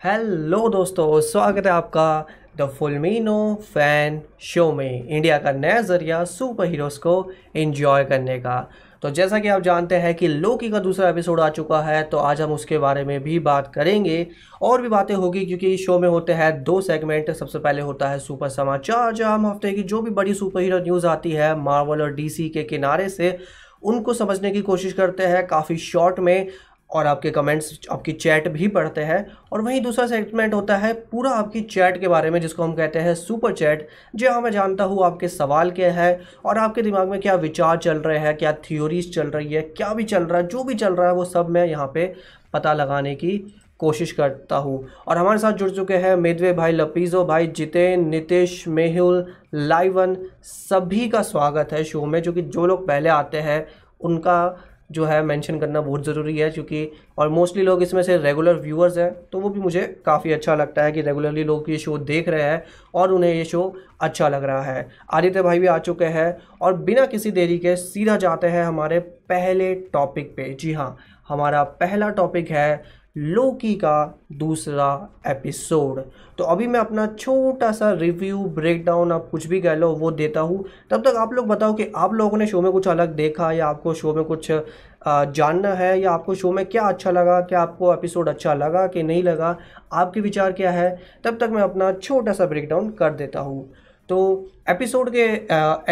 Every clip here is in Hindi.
हेलो दोस्तों, स्वागत है आपका द फुलमिनो फ़ैन शो में। इंडिया का नया ज़रिया सुपर हीरोज़ को एंजॉय करने का। तो जैसा कि आप जानते हैं कि लोकी का दूसरा एपिसोड आ चुका है तो आज हम उसके बारे में भी बात करेंगे। और भी बातें होगी, क्योंकि इस शो में होते हैं दो सेगमेंट सबसे पहले होता है सुपर समाचार, जहाँ हम हफ़्ते की जो भी बड़ी सुपर हीरो न्यूज़ आती है मार्वल और डीसी के किनारे से, उनको समझने की कोशिश करते हैं। काफ़ी शॉर्ट में और आपके कमेंट्स आपकी चैट भी पढ़ते हैं। और वहीं दूसरा सेगमेंट होता है पूरा आपकी चैट के बारे में, जिसको हम कहते हैं सुपर चैट जहाँ मैं जानता हूँ आपके सवाल क्या है और आपके दिमाग में क्या विचार चल रहे हैं, क्या थ्योरीज चल रही है, क्या भी चल रहा है, जो भी चल रहा है, वो सब मैं यहाँ पर पता लगाने की कोशिश करता हूँ। और हमारे साथ जुड़ चुके हैं मेदवे भाई, लपीज़ो भाई, जितेन, नितिश, मेहुल, लाइवन, सभी का स्वागत है शो में, जो कि जो लोग पहले आते हैं, उनका जो है मेंशन करना बहुत ज़रूरी है, क्योंकि और मोस्टली लोग इसमें से रेगुलर व्यूअर्स हैं तो वो भी मुझे काफ़ी अच्छा लगता है कि रेगुलरली लोग ये शो देख रहे हैं और उन्हें ये शो अच्छा लग रहा है। आदित्य भाई भी आ चुके हैं और बिना किसी देरी के सीधा जाते हैं हमारे पहले टॉपिक पे। जी हाँ हमारा पहला टॉपिक है लोकी का दूसरा एपिसोड। तो अभी मैं अपना छोटा सा रिव्यू ब्रेकडाउन आप कुछ भी कह लो, वो देता हूँ। तब तक आप लोग बताओ कि आप लोगों ने शो में कुछ अलग देखा या आपको शो में कुछ जानना है या आपको शो में क्या अच्छा लगा, क्या आपको एपिसोड अच्छा लगा कि नहीं लगा, आपके विचार क्या है, तब तक मैं अपना छोटा सा ब्रेकडाउन कर देता हूँ। तो एपिसोड के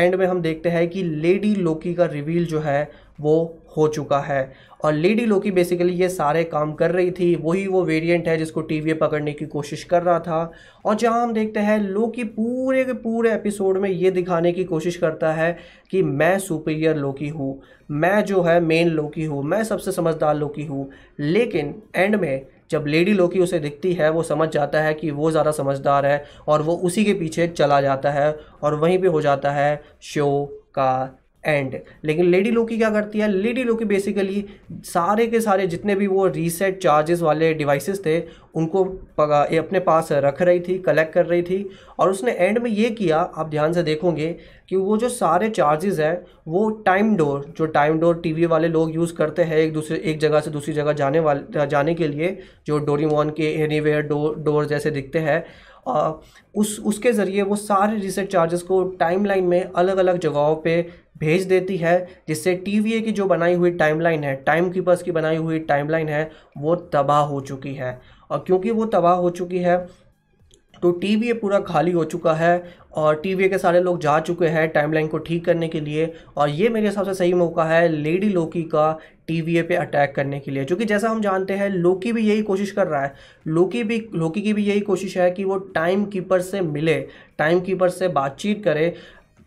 एंड में हम देखते हैं कि लेडी लोकी का रिवील जो है, वो हो चुका है। और लेडी लोकी बेसिकली ये सारे काम कर रही थी। वही वो वेरिएंट है जिसको टीवी पकड़ने की कोशिश कर रहा था। और जहाँ हम देखते हैं, लोकी पूरे के पूरे एपिसोड में ये दिखाने की कोशिश करता है कि मैं सुपीरियर लोकी हूँ, मैं जो है मेन लोकी हूँ, मैं सबसे समझदार लोकी हूँ। लेकिन एंड में जब लेडी लोकी उसे दिखती है, वो समझ जाता है कि वो ज़्यादा समझदार है और वो उसी के पीछे चला जाता है और वहीं पे हो जाता है शो का एंड लेकिन लेडी लोकी क्या करती है? लेडी लोकी बेसिकली सारे के सारे जितने भी वो रीसेट चार्जेस वाले डिवाइसेस थे, उनको अपने पास रख रही थी कलेक्ट कर रही थी। और उसने एंड में ये किया, आप ध्यान से देखोगे कि वो जो सारे चार्जेस हैं, वो टाइम डोर जो टाइम डोर टीवी वाले लोग यूज़ करते हैं एक दूसरे, एक जगह से दूसरी जगह जाने वाले, जाने के लिए, जो डोरीमोन के एनीवेयर डोर डोर जैसे दिखते हैं उस, उसके ज़रिए वो सारे रिसेट चार्जेस को टाइमलाइन में अलग अलग जगहों पे भेज देती है, जिससे टीवीए की जो बनाई हुई टाइमलाइन है टाइम कीपर्स की बनाई हुई टाइमलाइन है, वो तबाह हो चुकी है। और क्योंकि वो तबाह हो चुकी है तो टी पूरा खाली हो चुका है और टीवीए के सारे लोग जा चुके हैं टाइमलाइन को ठीक करने के लिए और ये मेरे हिसाब से सही मौका है लेडी लोकी का टीवीए पे अटैक करने के लिए क्योंकि जैसा हम जानते हैं लोकी भी यही कोशिश कर रहा है। लोकी भी लोकी की भी यही कोशिश है कि वो टाइम कीपर से मिले टाइम कीपर से बातचीत करे।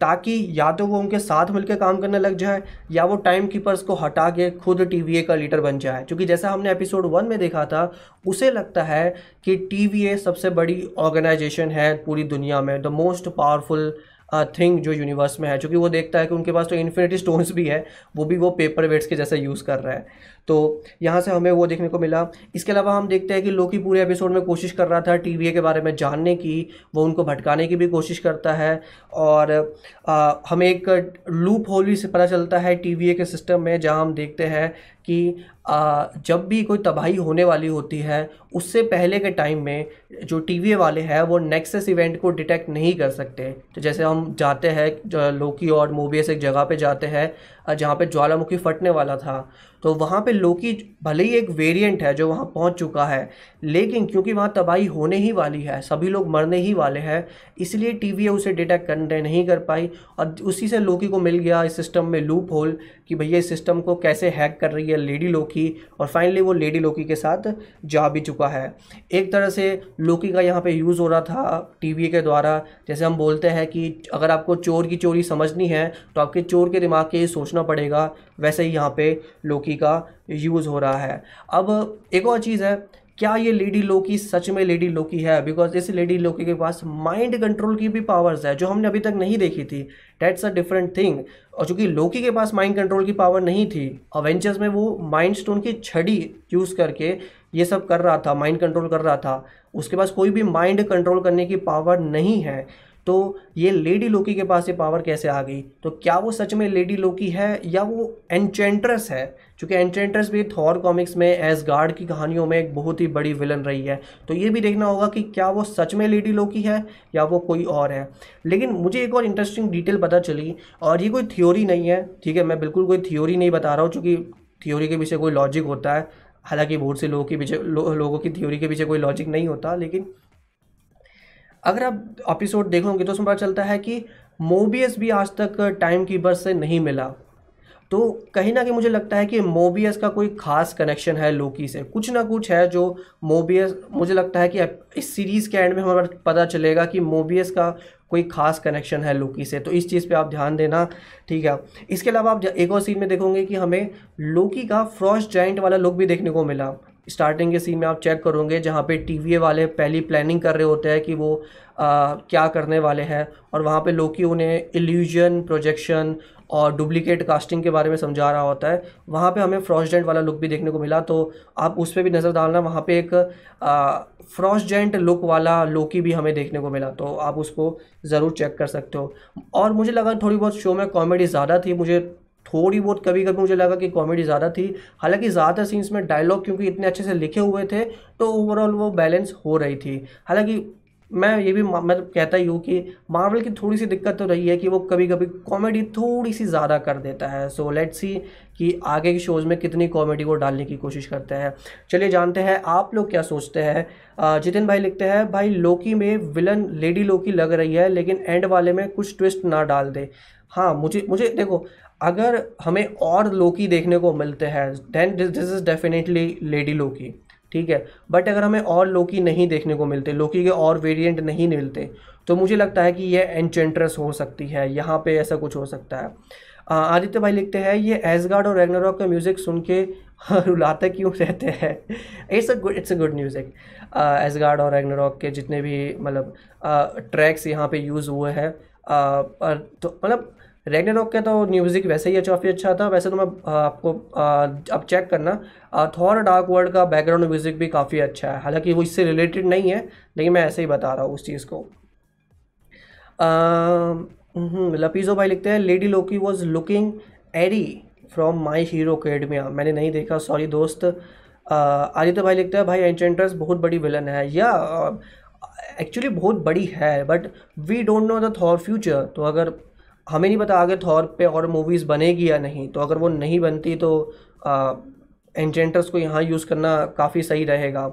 ताकि या तो वो उनके साथ मिलकर काम करने लग जाए, या वो टाइम कीपर्स को हटा के खुद टी का लीडर बन जाए। क्योंकि जैसा हमने एपिसोड वन में देखा था, उसे लगता है कि टी सबसे बड़ी ऑर्गेनाइजेशन है पूरी दुनिया में द मोस्ट पावरफुल थिंग जो यूनिवर्स में है क्योंकि वो देखता है कि उनके पास तो इन्फिनिटी स्टोन्स भी है वो भी वो पेपर वेट्स के जैसा यूज़ कर रहा है। तो यहाँ से हमें वो देखने को मिला। इसके अलावा हम देखते हैं कि लोकी पूरे एपिसोड में कोशिश कर रहा था टीवीए के बारे में जानने की वो उनको भटकाने की भी कोशिश करता है। और आ, हमें एक लूप होल भी से पता चलता है टीवीए के सिस्टम में जहाँ हम देखते हैं कि जब भी कोई तबाही होने वाली होती है, उससे पहले के टाइम में जो टी वाले हैं, वो नेक्सस इवेंट को डिटेक्ट नहीं कर सकते। तो जैसे हम जाते हैं लोकी और मोबियस एक जगह पे जाते हैं जहाँ पे ज्वालामुखी फटने वाला था तो वहाँ पे लोकी भले ही एक वेरिएंट है जो वहाँ पहुँच चुका है, लेकिन क्योंकि वहाँ तबाही होने ही वाली है, सभी लोग मरने ही वाले हैं, इसलिए टी उसे डिटेक्ट करने नहीं कर पाई, और उसी से लोकी को मिल गया इस सिस्टम में लूप होल कि भैया इस सिस्टम को कैसे हैक कर रही है लेडी लोकी और फाइनली वो लेडी लोकी के साथ जा भी चुका है। एक तरह से लोकी का यहाँ पे यूज़ हो रहा था टीवी के द्वारा। जैसे हम बोलते हैं कि अगर आपको चोर की चोरी समझनी है तो आपके चोर के दिमाग के सोचना पड़ेगा। वैसे ही यहाँ पे लोकी का यूज़ हो रहा है। अब एक और चीज़ है क्या ये लेडी लोकी सच में लेडी लोकी है? बिकॉज़ इस लेडी लोकी के पास माइंड कंट्रोल की भी पावर्स है, जो हमने अभी तक नहीं देखी थी। डेट्स अ डिफरेंट थिंग और चूँकि लोकी के पास माइंड कंट्रोल की पावर नहीं थी अवेंचर्स में वो माइंड स्टोन की छड़ी यूज़ करके ये सब कर रहा था माइंड कंट्रोल कर रहा था। उसके पास कोई भी माइंड कंट्रोल करने की पावर नहीं है। तो ये लेडी लोकी के पास ये पावर कैसे आ गई? तो क्या वो सच में लेडी लोकी है या वो एनचेंट्रस है? चूँकि एंट्रेंटर्स भी थॉर कॉमिक्स में एज गार्ड की कहानियों में एक बहुत ही बड़ी विलन रही है। तो ये भी देखना होगा कि क्या वो सच में लेडी लोकी है या वो कोई और है। लेकिन मुझे एक और इंटरेस्टिंग डिटेल पता चली और ये कोई थ्योरी नहीं है। ठीक है, मैं बिल्कुल कोई थ्योरी नहीं बता रहा हूँ, चूँकि थ्योरी के पीछे कोई लॉजिक होता है। हालाँकि बहुत से लोगों के पीछे लोगों की थ्योरी के पीछे कोई लॉजिक नहीं होता, लेकिन अगर आप एपिसोड देखोगे तो उसमें पता चलता है कि मोबियस भी आज तक टाइम की बस से नहीं मिला। तो कहीं ना कहीं मुझे लगता है कि मोबियस का कोई खास कनेक्शन है लोकी से। कुछ ना कुछ है जो मोबियस मुझे लगता है कि इस सीरीज़ के एंड में हमें पता चलेगा कि मोबियस का कोई खास कनेक्शन है लोकी से। तो इस चीज़ पे आप ध्यान देना ठीक है। इसके अलावा आप एक और सीन में देखोगे कि हमें लोकी का फ्रॉस्ट जॉइंट वाला लुक भी देखने को मिला। स्टार्टिंग के सीन में आप चेक करोगे जहाँ पे टीवीए वाले पहली प्लानिंग कर रहे होते हैं कि वो आ, क्या करने वाले हैं। और वहाँ पे लोकी उन्हें इल्यूजन प्रोजेक्शन और डुप्लीकेट कास्टिंग के बारे में समझा रहा होता है। वहाँ पे हमें फ्रॉस्टेंट वाला लुक भी देखने को मिला तो आप उस पर भी नज़र डालना। वहाँ पे एक फ्रॉस्टेंट लुक वाला लोकी भी हमें देखने को मिला तो आप उसको ज़रूर चेक कर सकते हो। और मुझे लगा थोड़ी बहुत शो में कॉमेडी ज़्यादा थी, मुझे थोड़ी बहुत कभी कभी मुझे लगा कि कॉमेडी ज़्यादा थी। हालाँकि ज़्यादा सीन्स में डायलॉग क्योंकि इतने अच्छे से लिखे हुए थे तो ओवरऑल वो बैलेंस हो रही थी। हालाँकि मैं ये भी मैं कहता ही हूँ कि मार्वल की थोड़ी सी दिक्कत तो रही है कि वो कभी कभी कॉमेडी थोड़ी सी ज़्यादा कर देता है। सो लेट्स सी कि आगे के शोज़ में कितनी कॉमेडी को डालने की कोशिश करते हैं। चलिए जानते हैं आप लोग क्या सोचते हैं। जितिन भाई लिखते हैं, भाई लोकी में विलन लेडी लोकी लग रही है, लेकिन एंड वाले में कुछ ट्विस्ट ना डाल दे। हाँ मुझे मुझे देखो, अगर हमें और लोकी देखने को मिलते हैं then this is definitely Lady Loki ठीक है? बट अगर हमें और लोकी नहीं देखने को मिलते लोकी के और वेरिएंट नहीं मिलते तो मुझे लगता है कि ये एनचेंट्रस हो सकती है, यहाँ पे ऐसा कुछ हो सकता है। आदित्य भाई लिखते हैं, ये एसगार्ड और रेगनारॉक का म्यूज़िक सुन के रुलाते क्यों रहते हैं? It's a good it's a good music Asgard और रेगनारॉक के जितने भी मतलब ट्रैक्स यहाँ पे यूज़ हुए हैं। तो मतलब रेगनारॉक का तो म्यूज़िक वैसे ही काफ़ी अच्छा था। वैसे तो मैं आपको अब चेक करना। थॉर डार्क वर्ल्ड का बैकग्राउंड म्यूज़िक भी काफ़ी अच्छा है। हालाँकि वो इससे रिलेटेड नहीं है, लेकिन मैं ऐसे ही बता रहा हूँ उस चीज़ को। लपीजो भाई लिखते हैं Lady Loki was looking Eri from My Hero Academia मैंने नहीं देखा सॉरी दोस्त। आदित्य भाई लिखते हैं, भाई एंचेंट्रस बहुत बड़ी विलन है। या एक्चुअली बहुत बड़ी है but we don't know the Thor future तो अगर हमें नहीं पता आगे थॉर पे और मूवीज़ बनेगी या नहीं। तो अगर वो नहीं बनती तो एंजेंटर्स को यहाँ यूज़ करना काफ़ी सही रहेगा।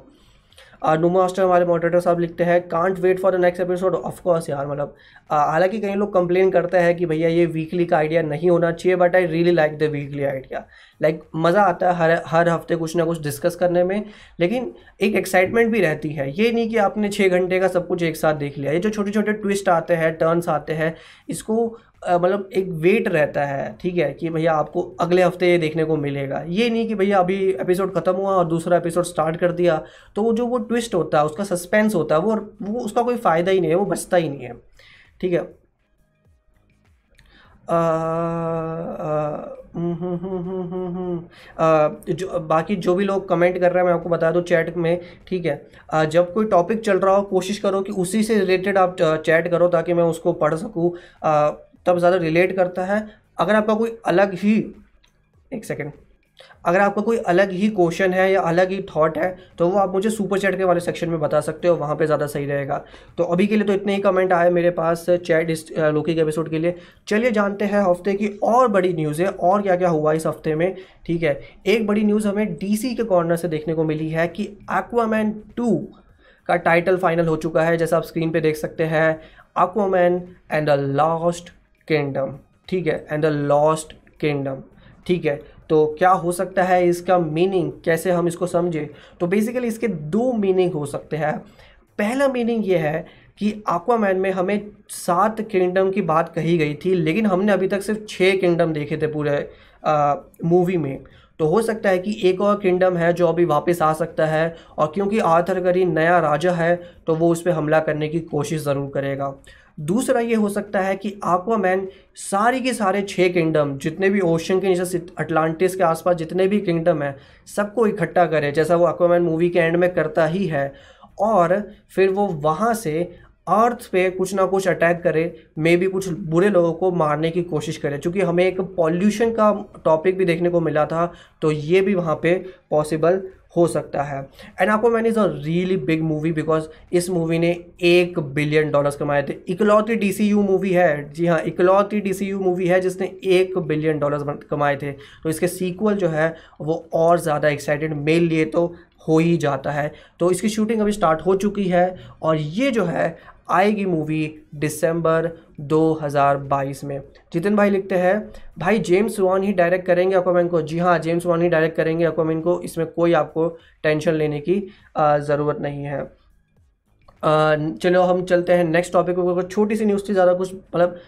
नुमा मास्टर हमारे मॉडरेटर साहब लिखते हैं can't wait for the next episode of course यार मतलब हालाँकि कई लोग कंप्लेन करते हैं कि भैया ये वीकली का आइडिया नहीं होना चाहिए but I really like the weekly idea like मज़ा आता है हर हर हफ़्ते कुछ ना कुछ डिस्कस करने में, लेकिन एक एक्साइटमेंट भी रहती है। ये नहीं कि आपने छः घंटे का सब कुछ एक साथ देख लिया। ये जो छोटे छोटे ट्विस्ट आते हैं टर्न्स आते हैं, इसको मतलब एक वेट रहता है ठीक है कि भैया आपको अगले हफ़्ते ये देखने को मिलेगा। ये नहीं कि भैया अभी एपिसोड ख़त्म हुआ और दूसरा एपिसोड स्टार्ट कर दिया तो वो जो वो ट्विस्ट होता है उसका सस्पेंस होता है वो वो उसका कोई फ़ायदा ही नहीं है वो बचता ही नहीं है ठीक है? आ, आ, जो बाकी जो भी लोग कमेंट कर रहे हैं मैं आपको बता दूँ चैट में ठीक है? जब कोई टॉपिक चल रहा हो कोशिश करो कि उसी से रिलेटेड आप चैट करो ताकि मैं उसको पढ़ सकूँ। तब ज़्यादा रिलेट करता है। अगर आपका कोई अलग ही, एक सेकेंड अगर आपका कोई अलग ही क्वेश्चन है या अलग ही थॉट है तो वो आप मुझे सुपर चैट के वाले सेक्शन में बता सकते हो, वहाँ पे ज़्यादा सही रहेगा। तो अभी के लिए तो इतने ही कमेंट आए मेरे पास चैट इस लोकी के एपिसोड के लिए। चलिए जानते हैं हफ़्ते की और बड़ी न्यूज़ और क्या क्या हुआ इस हफ़्ते में, ठीक है? एक बड़ी न्यूज़ हमें डीसी के कॉर्नर से देखने को मिली है कि एक्वामैन टू का टाइटल फाइनल हो चुका है, जैसा आप स्क्रीन पर देख सकते हैं। Aquaman and the Lost Kingdom ठीक है? एंड द लॉस्ट किंगडम ठीक है? तो क्या हो सकता है इसका मीनिंग कैसे हम इसको समझे? तो बेसिकली इसके दो मीनिंग हो सकते हैं। पहला मीनिंग ये है कि आक्वामैन में हमें सात किंगडम की बात कही गई थी, लेकिन हमने अभी तक सिर्फ़ छः किंगडम देखे थे पूरे मूवी में। तो हो सकता है कि एक और किंगडम है जो अभी वापस आ सकता है, और क्योंकि आर्थर गरी नया राजा है तो वो उस पर हमला करने की कोशिश ज़रूर करेगा। दूसरा ये हो सकता है कि आक्वामैन सारी के सारे छः किंगडम जितने भी ओशन के नीचे अटलांटिस के आसपास जितने भी किंगडम हैं, सबको इकट्ठा करे, जैसा वो आक्वामैन मूवी के एंड में करता ही है। और फिर वो वहाँ से अर्थ पे कुछ ना कुछ अटैक करे मे भी कुछ बुरे लोगों को मारने की कोशिश करे। क्योंकि हमें एक पॉल्यूशन का टॉपिक भी देखने को मिला था तो ये भी वहाँ पे पॉसिबल हो सकता है। And Aquaman is a really big movie because इस मूवी ने एक बिलियन डॉलर्स कमाए थे। इकलौती डीसीयू मूवी है। जी हाँ इकलौती डीसीयू मूवी है जिसने एक बिलियन डॉलर्स कमाए थे। तो इसके सीक्वल जो है, वो और ज़्यादा एक्साइटेड मेल लिए तो हो ही जाता है। तो इसकी शूटिंग अभी स्टार्ट हो चुकी है। और ये जो है आएगी मूवी दिसंबर 2022 में। जितिन भाई लिखते हैं भाई जेम्स वान ही डायरेक्ट करेंगे अक्वामैन को? जी हाँ जेम्स वान ही डायरेक्ट करेंगे अक्वामैन को। इसमें कोई आपको टेंशन लेने की ज़रूरत नहीं है। चलो हम चलते हैं नेक्स्ट टॉपिक पर। छोटी सी न्यूज़ थी ज़्यादा कुछ मतलब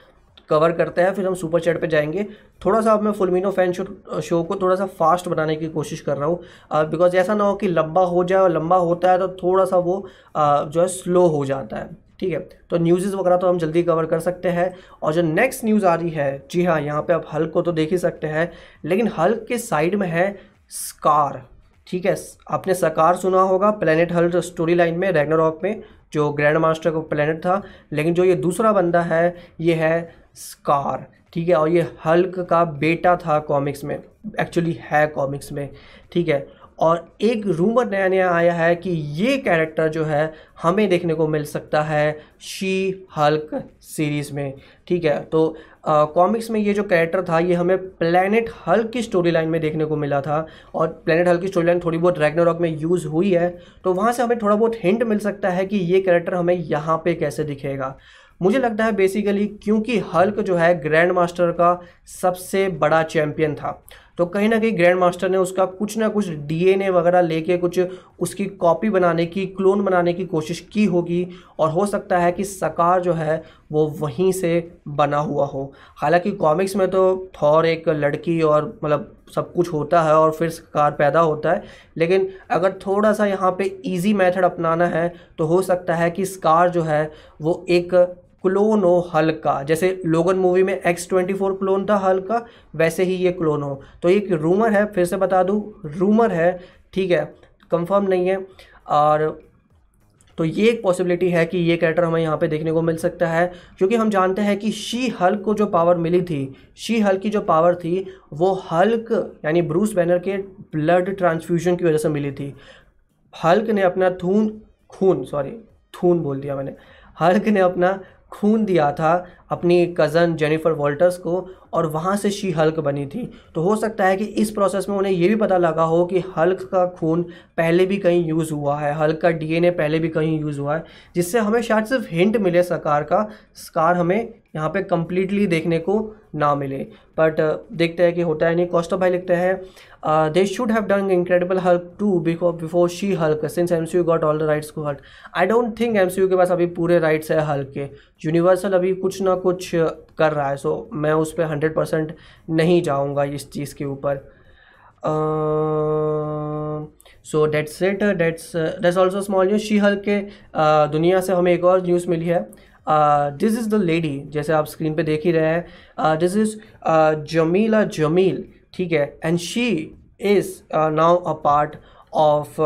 कवर करते हैं फिर हम सुपर चैट पे जाएँगे। थोड़ा सा अब मैं फुलमिनो फ़ैन शो शो को थोड़ा सा फास्ट बनाने की कोशिश कर रहा हूँ बिकॉज़ ऐसा ना हो कि लंबा हो जाए और लंबा होता है तो थोड़ा सा वो आ, जो है स्लो हो जाता है। ठीक है? तो न्यूज़ वगैरह तो हम जल्दी कवर कर सकते हैं। और जो नेक्स्ट न्यूज़ आ रही है, जी हाँ यहाँ पे आप हल्क को तो देख ही सकते हैं, लेकिन हल्क के साइड में है स्कार ठीक है? आपने सकार सुना होगा प्लेनेट हल्क स्टोरी लाइन में रैगनारॉक में, जो ग्रैंड मास्टर का प्लेनेट था, लेकिन जो ये दूसरा बंदा है, ये है स्कार ठीक है? और ये हल्क का बेटा था कॉमिक्स में एक्चुअली है कॉमिक्स में, ठीक है? और एक रूमर नया नया आया है कि ये कैरेक्टर जो है हमें देखने को मिल सकता है शी हल्क सीरीज़ में। ठीक है तो कॉमिक्स में ये जो कैरेक्टर था, ये हमें प्लेनेट हल्क की स्टोरी लाइन में देखने को मिला था और प्लेनेट हल्क की स्टोरी लाइन थोड़ी बहुत रैगनारॉक में यूज़ हुई है तो वहाँ से हमें थोड़ा बहुत हिंट मिल सकता है कि ये कैरेक्टर हमें यहाँ पे कैसे दिखेगा। मुझे लगता है बेसिकली क्योंकि हल्क जो है ग्रैंड मास्टर का सबसे बड़ा चैम्पियन था। तो कहीं ना कहीं ग्रैंड मास्टर ने उसका कुछ ना कुछ डीएनए वगैरह लेके कुछ उसकी कॉपी बनाने की क्लोन बनाने की कोशिश की होगी और हो सकता है कि सकार जो है वो वहीं से बना हुआ हो। हालाँकि कॉमिक्स में तो थॉर एक लड़की और मतलब सब कुछ होता है और फिर सकार पैदा होता है, लेकिन अगर थोड़ा सा यहाँ पे इजी मेथड अपनाना है तो हो सकता है कि स्कार जो है वो एक क्लोन हो हल्क। जैसे लोगन मूवी में एक्स ट्वेंटी फोर क्लोन था हल्क, वैसे ही ये क्लोन हो। तो एक रूमर है, फिर से बता दूँ रूमर है, ठीक है कंफर्म नहीं है। और तो ये एक पॉसिबिलिटी है कि ये कैरेक्टर हमें यहाँ पे देखने को मिल सकता है क्योंकि हम जानते हैं कि शी हल्क को जो पावर मिली थी शी हल्क की जो पावर थी, वो हल्क यानी ब्रूस बैनर के ब्लड ट्रांसफ्यूजन की वजह से मिली थी। हल्क ने अपना थून खून सॉरी थून बोल दिया मैंने। हल्क ने अपना खून दिया था अपनी कज़न जेनिफर वॉल्टर्स को और वहाँ से शी हल्क बनी थी। तो हो सकता है कि इस प्रोसेस में उन्हें ये भी पता लगा हो कि हल्क का खून पहले भी कहीं यूज़ हुआ है हल्क का डीएनए पहले भी कहीं यूज़ हुआ है, जिससे हमें शायद सिर्फ़ हिंट मिले सकार का। स्कार हमें यहाँ पे कम्प्लीटली देखने को ना मिले। बट uh, देखते हैं कि होता है नहीं। कॉस्टो भाई लिखते हैं। They should have done Incredible Hulk two before before She Hulk since M C U got all the rights को Hulk I don't think M C U के पास अभी पूरे राइट्स है हल्क के। यूनिवर्सल अभी कुछ ना कुछ कर रहा है। सो so, मैं उस पर हंड्रेड परसेंट नहीं जाऊँगा इस चीज़ के ऊपर। So that's it that's that's also small news She Hulk के uh, दुनिया से हमें एक और न्यूज़ मिली है। दिस इज़ द लेडी जैसे आप स्क्रीन पे देख ही रहे हैं। दिस इज़ जमीला जमील ठीक है? And she is now a part of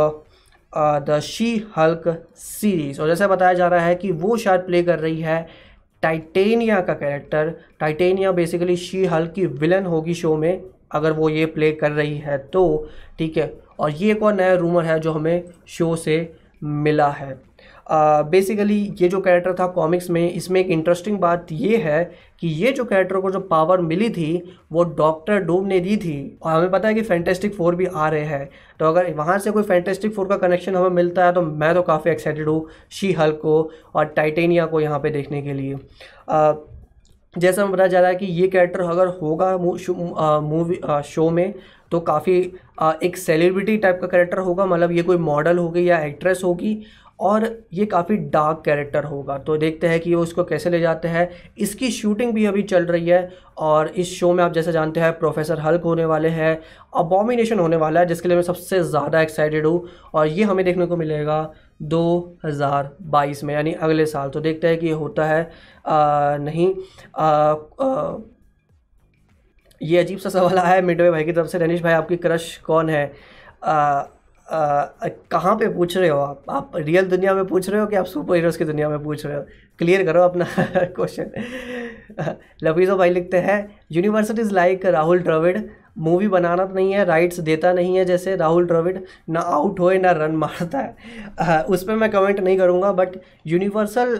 the She Hulk series और जैसे बताया जा रहा है कि वो शायद प्ले कर रही है टाइटेनिया का character Titania basically She Hulk की विलन होगी शो में, अगर वो ये प्ले कर रही है तो ठीक है? और ये एक और नया रूमर है जो हमें शो से मिला है। बेसिकली ये जो कैरेक्टर था कॉमिक्स में, इसमें एक इंटरेस्टिंग बात ये है कि ये जो कैरेक्टर को जो पावर मिली थी, वो डॉक्टर डोम ने दी थी। और हमें पता है कि फैंटेस्टिक फोर भी आ रहे हैं। तो अगर वहाँ से कोई फैंटेस्टिक फोर का कनेक्शन हमें मिलता है तो मैं तो काफ़ी एक्साइटेड हूँ शी हल्क को और टाइटेनिया को यहाँ पे देखने के लिए। जैसा हमें बताया जा रहा है कि ये कैरेक्टर अगर होगा मूवी शो में तो काफ़ी एक सेलिब्रिटी टाइप का कैरेक्टर होगा। मतलब ये कोई मॉडल होगी या एक्ट्रेस होगी। और ये काफ़ी डार्क कैरेक्टर होगा। तो देखते हैं कि वो उसको कैसे ले जाते हैं। इसकी शूटिंग भी अभी चल रही है और इस शो में आप जैसे जानते हैं प्रोफेसर हल्क होने वाले हैं अबॉमिनेशन होने वाला है जिसके लिए मैं सबसे ज़्यादा एक्साइटेड हूँ और ये हमें देखने को मिलेगा 2022 में यानी अगले साल। तो देखते हैं कि ये होता है आ, नहीं आ, आ, ये अजीब सा सवाल आया है मिडवे भाई की तरफ़ से। रनीश भाई आपकी क्रश कौन है? आ, कहाँ पे पूछ रहे हो आप? आप रियल दुनिया में पूछ रहे हो कि आप सुपर हीरोज़ की दुनिया में पूछ रहे हो? क्लियर करो अपना क्वेश्चन लफीज़ो भाई लिखते हैं university is like Rahul Dravid movie बनाना तो नहीं है राइट्स देता नहीं है जैसे राहुल द्रविड़ ना आउट होए, ना रन मारता है. उस पर मैं कमेंट नहीं करूँगा बट यूनिवर्सल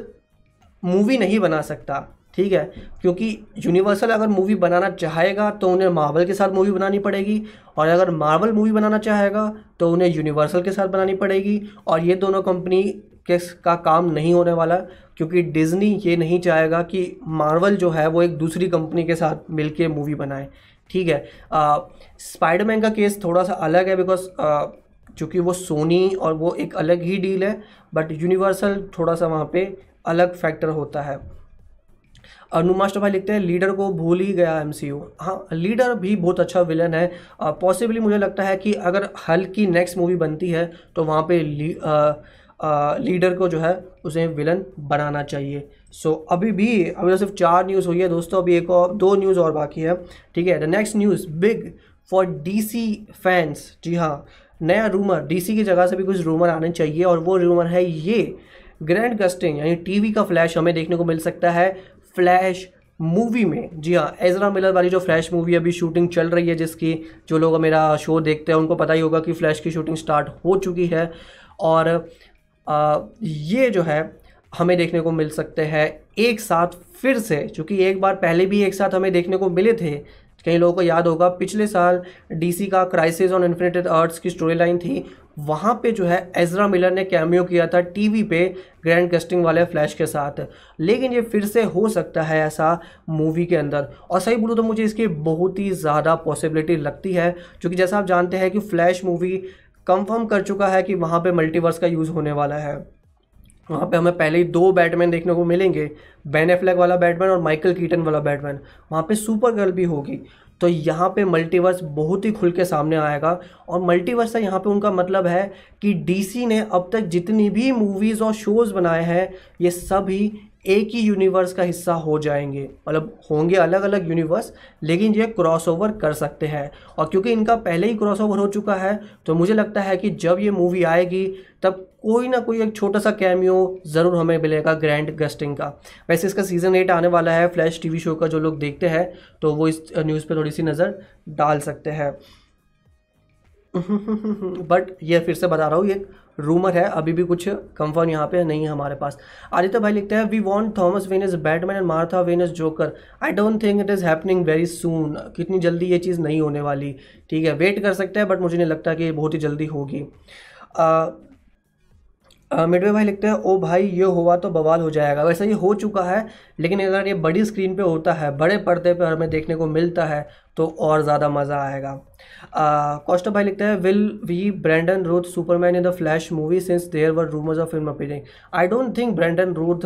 मूवी नहीं बना सकता। ठीक है? क्योंकि यूनिवर्सल अगर मूवी बनाना चाहेगा तो उन्हें मार्वल के साथ मूवी बनानी पड़ेगी, और अगर मार्वल मूवी बनाना चाहेगा तो उन्हें यूनिवर्सल के साथ बनानी पड़ेगी, और ये दोनों कंपनी के का काम नहीं होने वाला, क्योंकि डिज़नी ये नहीं चाहेगा कि मार्वल जो है, वो एक दूसरी कंपनी के साथ मिलके मूवी बनाए। ठीक है? स्पाइडरमैन का केस थोड़ा सा अलग है बिकॉज़ चूँकि वो सोनी और वो एक अलग ही डील है बट यूनिवर्सल थोड़ा सा वहाँ पे अलग फैक्टर होता है। अनु मास्टर भाई लिखते हैं लीडर को भूल ही गया एम सी हाँ लीडर भी बहुत अच्छा विलन है। पॉसिबली मुझे लगता है कि अगर हल की नेक्स्ट मूवी बनती है तो वहाँ पे ली, आ, आ, लीडर को जो है उसे विलन बनाना चाहिए। सो so, अभी भी अभी तो सिर्फ़ चार न्यूज़ हुई है दोस्तों अभी एक और दो न्यूज़ और बाकी है। ठीक है the next news big for DC fans जी हाँ नया रूमर डीसी की जगह से भी कुछ रूमर आने चाहिए और वो रूमर है ये ग्रैंड गस्टिंग यानी टीवी का फ्लैश हमें देखने को मिल सकता है। फ्लैश मूवी में। जी हाँ एजरा मिलर वाली जो फ्लैश मूवी अभी शूटिंग चल रही है जिसकी जो लोग मेरा शो देखते हैं उनको पता ही होगा कि फ्लैश की शूटिंग स्टार्ट हो चुकी है। और आ, ये जो है हमें देखने को मिल सकते हैं एक साथ फिर से चूँकि एक बार पहले भी एक साथ हमें देखने को मिले थे कई लोगों को याद होगा, पिछले साल डीसी का क्राइसिस ऑन इन्फिनेटेड अर्थ्स की स्टोरी लाइन थी। वहाँ पे जो है एजरा मिलर ने कैमियो किया था टीवी पे ग्रैंड कस्टिंग वाले फ्लैश के साथ। लेकिन ये फिर से हो सकता है ऐसा मूवी के अंदर। और सही बोलूँ तो मुझे इसकी बहुत ही ज़्यादा पॉसिबिलिटी लगती है क्योंकि जैसा आप जानते हैं कि फ्लैश मूवी कंफर्म कर चुका है कि वहाँ पे मल्टीवर्स का यूज़ होने वाला है। वहाँ पे हमें पहले ही दो बैटमैन देखने को मिलेंगे बैन एफ्लैग वाला बैटमैन और माइकल कीटन वाला बैटमैन। वहाँ पे सुपर गर्ल भी होगी। तो यहाँ पे मल्टीवर्स बहुत ही खुल के सामने आएगा और मल्टीवर्स का यहाँ पे उनका मतलब है कि डीसी ने अब तक जितनी भी मूवीज़ और शोज़ बनाए हैं, ये सभी एक ही यूनिवर्स का हिस्सा हो जाएँगे। मतलब होंगे अलग अलग यूनिवर्स लेकिन ये क्रॉसओवर कर सकते हैं। और क्योंकि इनका पहले ही क्रॉसओवर हो चुका है तो मुझे लगता है कि जब ये मूवी आएगी, तब कोई ना कोई एक छोटा सा कैमियो ज़रूर हमें मिलेगा ग्रैंड गस्टिंग का। वैसे इसका सीज़न एट आने वाला है फ्लैश टीवी शो का जो लोग देखते हैं तो वो इस न्यूज़ पे थोड़ी सी नज़र डाल सकते हैं। बट ये फिर से बता रहा हूँ, ये रूमर है, अभी भी कुछ कंफर्म यहाँ पे नहीं है हमारे पास। आदित्य भाई लिखते हैं we want Thomas Wayne is Batman and Martha Wayne is Joker I don't think it is happening very soon कितनी जल्दी ये चीज़ नहीं होने वाली। ठीक है वेट कर सकते हैं बट मुझे नहीं लगता कि बहुत ही जल्दी होगी। मिडवे भाई लिखते हैं, ओ भाई, ये हुआ तो बवाल हो जाएगा। वैसे ये हो चुका है, लेकिन अगर ये बड़ी स्क्रीन पे होता है, बड़े पर्दे पे हमें देखने को मिलता है तो और ज़्यादा मज़ा आएगा। कॉस्टो भाई लिखते हैं will we Brandon Routh Superman in the Flash movie since there were rumours of film appearing I don't think Brandon Routh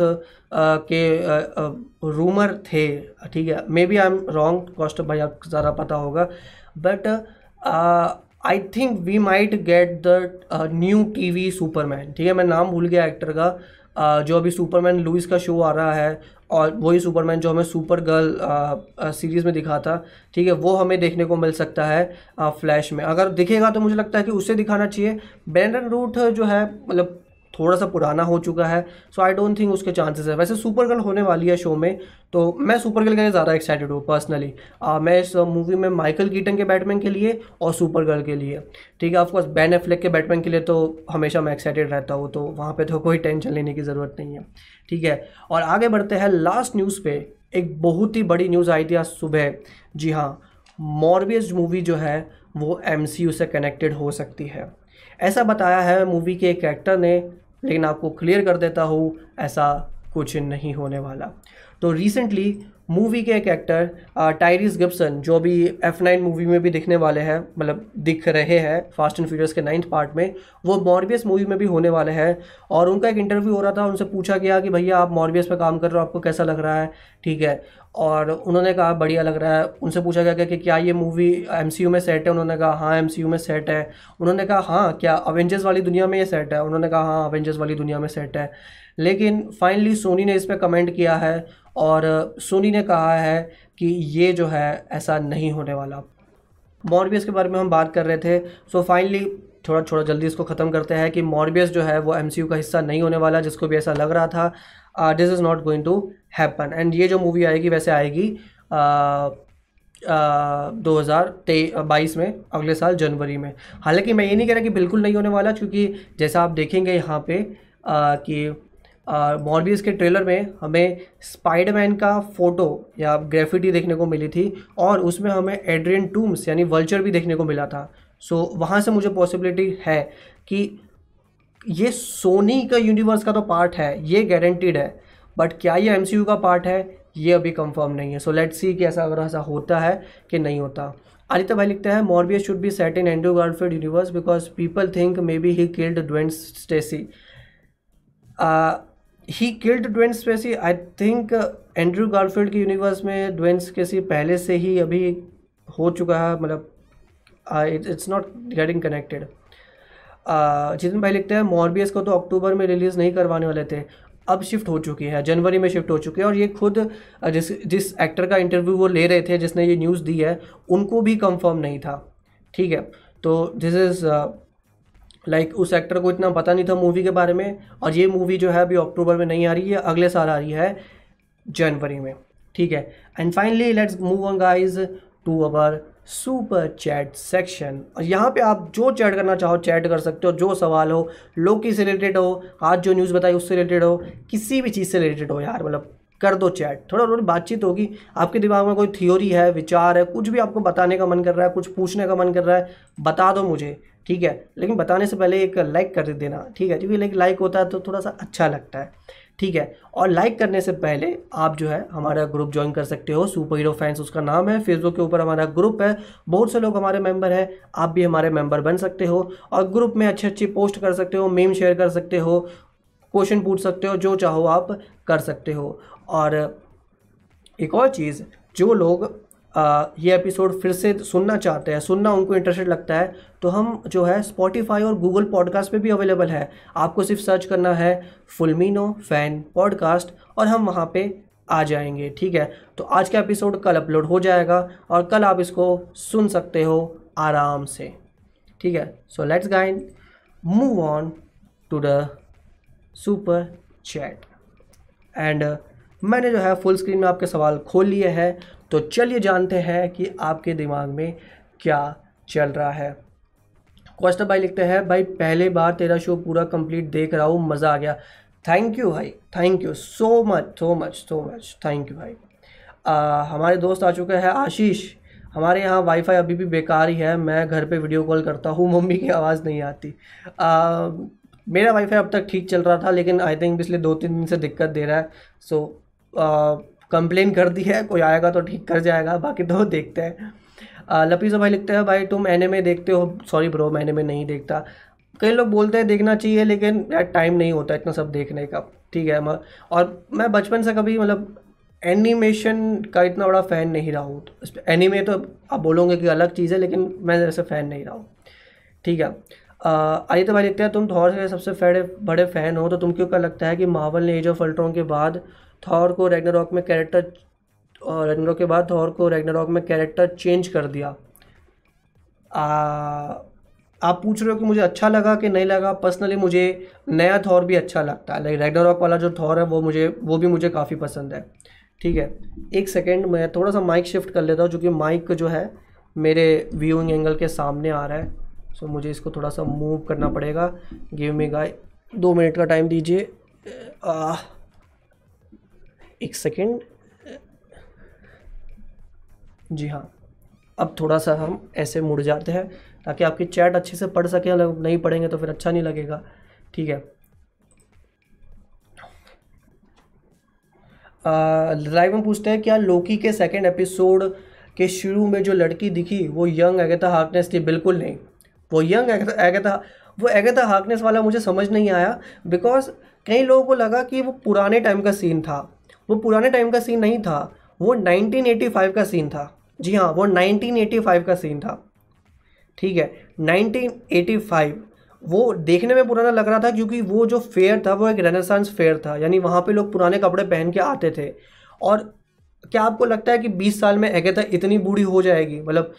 के रूमर थे, ठीक है? Maybe I am wrong कॉस्टो भाई आपको ज़्यादा पता होगा। But I think we might get the new T V Superman ठीक है मैं नाम भूल गया एक्टर का। Uh, जो अभी सुपरमैन लुइस का शो आ रहा है और वही सुपरमैन जो हमें सुपर गर्ल सीरीज़ में दिखा था ठीक है वो हमें देखने को मिल सकता है फ्लैश uh, में। अगर दिखेगा तो मुझे लगता है कि उसे दिखाना चाहिए। ब्रैंडन रूट जो है मतलब थोड़ा सा पुराना हो चुका है सो आई डोंट थिंक उसके चांसेस है। वैसे सुपर गर्ल होने वाली है शो में तो मैं सुपर गर्ल के लिए ज़्यादा एक्साइटेड हूँ पर्सनली मैं इस मूवी में माइकल कीटन के बैटमैन के लिए और सुपर गर्ल के लिए। ठीक है ऑफकोर्स बैन एफ्लेक के बैटमैन के लिए तो हमेशा मैं एक्साइटेड रहता हूँ तो वहाँ पर तो कोई टेंशन लेने की ज़रूरत नहीं है। ठीक है, और आगे बढ़ते हैं लास्ट न्यूज़ पे। एक बहुत ही बड़ी न्यूज़ आई थी आज सुबह। जी हाँ मॉर्बियस मूवी जो है, वो एमसीयू से कनेक्टेड हो सकती है। ऐसा बताया है मूवी के एक एक्टर ने लेकिन आपको क्लियर कर देता हूँ ऐसा कुछ नहीं होने वाला। तो रिसेंटली मूवी के एक एक्टर टायरिस गिब्सन जो अभी एफ़ नाइन मूवी में भी दिखने वाले हैं मतलब दिख रहे हैं फास्ट एंड फ्यूरियस के नाइन्थ पार्ट में, वो मॉर्बियस मूवी में भी होने वाले हैं और उनका एक इंटरव्यू हो रहा था, उनसे पूछा गया कि भैया आप मॉर्बियस पे काम कर रहे हो, आपको कैसा लग रहा है? ठीक है। और उन्होंने कहा, बढ़िया लग रहा है। उनसे पूछा गया कि क्या ये मूवी एमसीयू में सेट है? उन्होंने कहा हाँ एम में सेट है। उन्होंने कहा हाँ क्या अवेंजर्स वाली दुनिया में ये सेट है? उन्होंने कहा हाँ अवेंजर्स वाली दुनिया में सेट है। लेकिन फाइनली सोनी ने इस पर कमेंट किया है और सोनी ने कहा है कि ये जो है ऐसा नहीं होने वाला। मॉर्बियस के बारे में हम बात कर रहे थे सो फाइनली थोड़ा थोड़ा जल्दी इसको ख़त्म करते हैं कि मॉर्बियस जो है वो एमसीयू का हिस्सा नहीं होने वाला जिसको भी ऐसा लग रहा था this is not going to happen and ये जो मूवी आएगी वैसे आएगी दो हज़ार बाईस में अगले साल जनवरी में। हालाँकि मैं ये नहीं कह रहा कि बिल्कुल नहीं होने वाला क्योंकि जैसा आप देखेंगे यहाँ पे आ, कि मॉर्बियस के ट्रेलर में हमें स्पाइडरमैन का फ़ोटो या ग्रेफिटी देखने को मिली थी और उसमें हमें एड्रियन टूम्स यानी वल्चर भी देखने को मिला था। सो so, वहाँ से मुझे पॉसिबिलिटी है कि ये सोनी का यूनिवर्स का तो पार्ट है ये गारंटीड है बट क्या ये एमसीयू का पार्ट है ये अभी कंफर्म नहीं है। सो लेट सी कि ऐसा अगर ऐसा होता है कि नहीं होता। आदित्य भाई लिखते हैं Morbius should be set in Andrew गार्डफील्ड universe because people think may be he killed ड्वेंट Stacy he killed ड्वेंट Spacey I think Andrew गार्डफील्ड के यूनिवर्स में ड्वेंट स्पेसी पहले से ही अभी हो चुका है मतलब it's not getting connected Jitan भाई लिखते हैं मॉर्बियस को तो अक्टूबर में रिलीज़ नहीं करवाने वाले थे, अब शिफ्ट हो चुकी है जनवरी में शिफ्ट हो चुकी है, और ये खुद जिस जिस एक्टर का इंटरव्यू वो ले रहे थे, जिसने ये न्यूज़ दी है, उनको भी कंफर्म नहीं था, ठीक है? तो दिस इज़ लाइक उस एक्टर को इतना पता नहीं था मूवी के बारे में और ये मूवी जो है अभी अक्टूबर में नहीं आ रही है, अगले साल आ रही है जनवरी में। ठीक है? And finally let's move on guys to our super chat section और यहाँ पे आप जो चैट करना चाहो चैट कर सकते हो, जो सवाल हो लोकी से रिलेटेड हो, आज जो न्यूज़ बताई उससे रिलेटेड हो, किसी भी चीज़ से रिलेटेड हो यार मतलब कर दो चैट थोड़ा थोड़ी बातचीत होगी, आपके दिमाग में कोई थ्योरी है, विचार है, कुछ भी आपको बताने का मन कर रहा है, कुछ पूछने का मन कर रहा है, बता दो मुझे। ठीक है? लेकिन बताने से पहले एक लाइक कर देना, ठीक है? क्योंकि लाइक होता है तो थोड़ा सा अच्छा लगता है, ठीक है? और लाइक करने से पहले आप जो है हमारा ग्रुप ज्वाइन कर सकते हो सुपर हीरो फैंस उसका नाम है फेसबुक के ऊपर हमारा ग्रुप है, बहुत से लोग हमारे मेंबर हैं, आप भी हमारे मेंबर बन सकते हो और ग्रुप में अच्छे अच्छे पोस्ट कर सकते हो मेम शेयर कर सकते हो क्वेश्चन पूछ सकते हो, जो चाहो आप कर सकते हो। और एक और चीज़, जो लोग ये एपिसोड फिर से सुनना चाहते हैं, सुनना उनको इंटरेस्टेड लगता है तो हम जो है स्पॉटिफाई और गूगल पॉडकास्ट पे भी अवेलेबल है। आपको सिर्फ़ सर्च करना है फुलमिनो फ़ैन पॉडकास्ट और हम वहाँ पे आ जाएँगे, ठीक है? तो आज का एपिसोड कल अपलोड हो जाएगा और कल आप इसको सुन सकते हो आराम से, ठीक है? So let's again move on to the super chat and मैंने जो है फुल स्क्रीन में आपके सवाल खोल लिए हैं तो चलिए जानते हैं कि आपके दिमाग में क्या चल रहा है। क्वेश्चन भाई लिखते हैं भाई पहले बार तेरा शो पूरा कंप्लीट देख रहा हूँ मज़ा आ गया। थैंक यू भाई। Thank you so much so much so much thank you भाई। आ, हमारे दोस्त आ चुके हैं आशीष। हमारे यहाँ वाईफाई अभी भी बेकार ही है। मैं घर पे वीडियो कॉल करता हूँ मम्मी की आवाज़ नहीं आती। आ, मेरा वाईफाई अब तक ठीक चल रहा था लेकिन आई थिंक पिछले दो तीन दिन से दिक्कत दे रहा है। सो कंप्लेन कर दी है, कोई आएगा तो ठीक कर जाएगा, बाकी तो देखते हैं। लपीसा भाई लिखते हैं, भाई तुम एनिमे देखते हो। सॉरी ब्रो मैं एनिमे नहीं देखता। कई लोग बोलते हैं देखना चाहिए, लेकिन यार टाइम नहीं होता इतना सब देखने का। ठीक है, मैं, और मैं बचपन से कभी मतलब एनिमेशन का इतना बड़ा फ़ैन नहीं रहा हूँ। तो एनिमे तो आप बोलोगे कि अलग चीज़ है, लेकिन मैं ऐसे फ़ैन नहीं रहा हूँ। ठीक है आदित्य भाई लिखते हैं, तुम थॉर के सबसे बड़े बड़े फ़ैन हो तो तुम क्यों क्या लगता है कि मावल ने एज ऑफ़ अल्ट्रॉन के बाद थॉर को रैग्नारॉक में कैरेक्टर और रैग्नारॉक के बाद थॉर को रैग्नारॉक में कैरेक्टर चेंज कर दिया। आ, आप पूछ रहे हो कि मुझे अच्छा लगा कि नहीं लगा? पर्सनली मुझे नया थॉर भी अच्छा लगता है। लाइक रैग्नारॉक वाला जो थॉर है वो मुझे वो भी मुझे काफ़ी पसंद है। ठीक है। एक सेकेंड मैं थोड़ा सा माइक शिफ्ट कर लेता हूँ क्योंकि माइक जो है मेरे व्यूइंग एंगल के सामने आ रहा है। सो so, मुझे इसको थोड़ा सा मूव करना पड़ेगा। गिव मी गाय दो मिनट का टाइम दीजिए। एक सेकेंड। जी हाँ। अब थोड़ा सा हम ऐसे मुड़ जाते हैं, ताकि आपकी चैट अच्छे से पढ़ सके, अगर नहीं पढ़ेंगे तो फिर अच्छा नहीं लगेगा। ठीक है। लाइव में पूछते हैं, क्या लोकी के सेकेंड एपिसोड के शुरू में जो लड़की दिखी, वो यंग एगेता हार्कनेस थी? बिल्कुल नहीं। वो यंग एगेता वो एगेता हार्कनेस वाला मुझे समझ नहीं आया बिकॉज़ कई लोगों को लगा कि वो पुराने टाइम का सीन था। वो पुराने टाइम का सीन नहीं था, वो 1985 का सीन था। जी हाँ वो 1985 का सीन था। ठीक है 1985 वो देखने में पुराना लग रहा था क्योंकि वो जो फेयर था, वो एक रेनेसांस फेयर था, यानी वहाँ पे लोग पुराने कपड़े पहन के आते थे। और क्या आपको लगता है कि 20 साल में एगेता इतनी बूढ़ी हो जाएगी? मतलब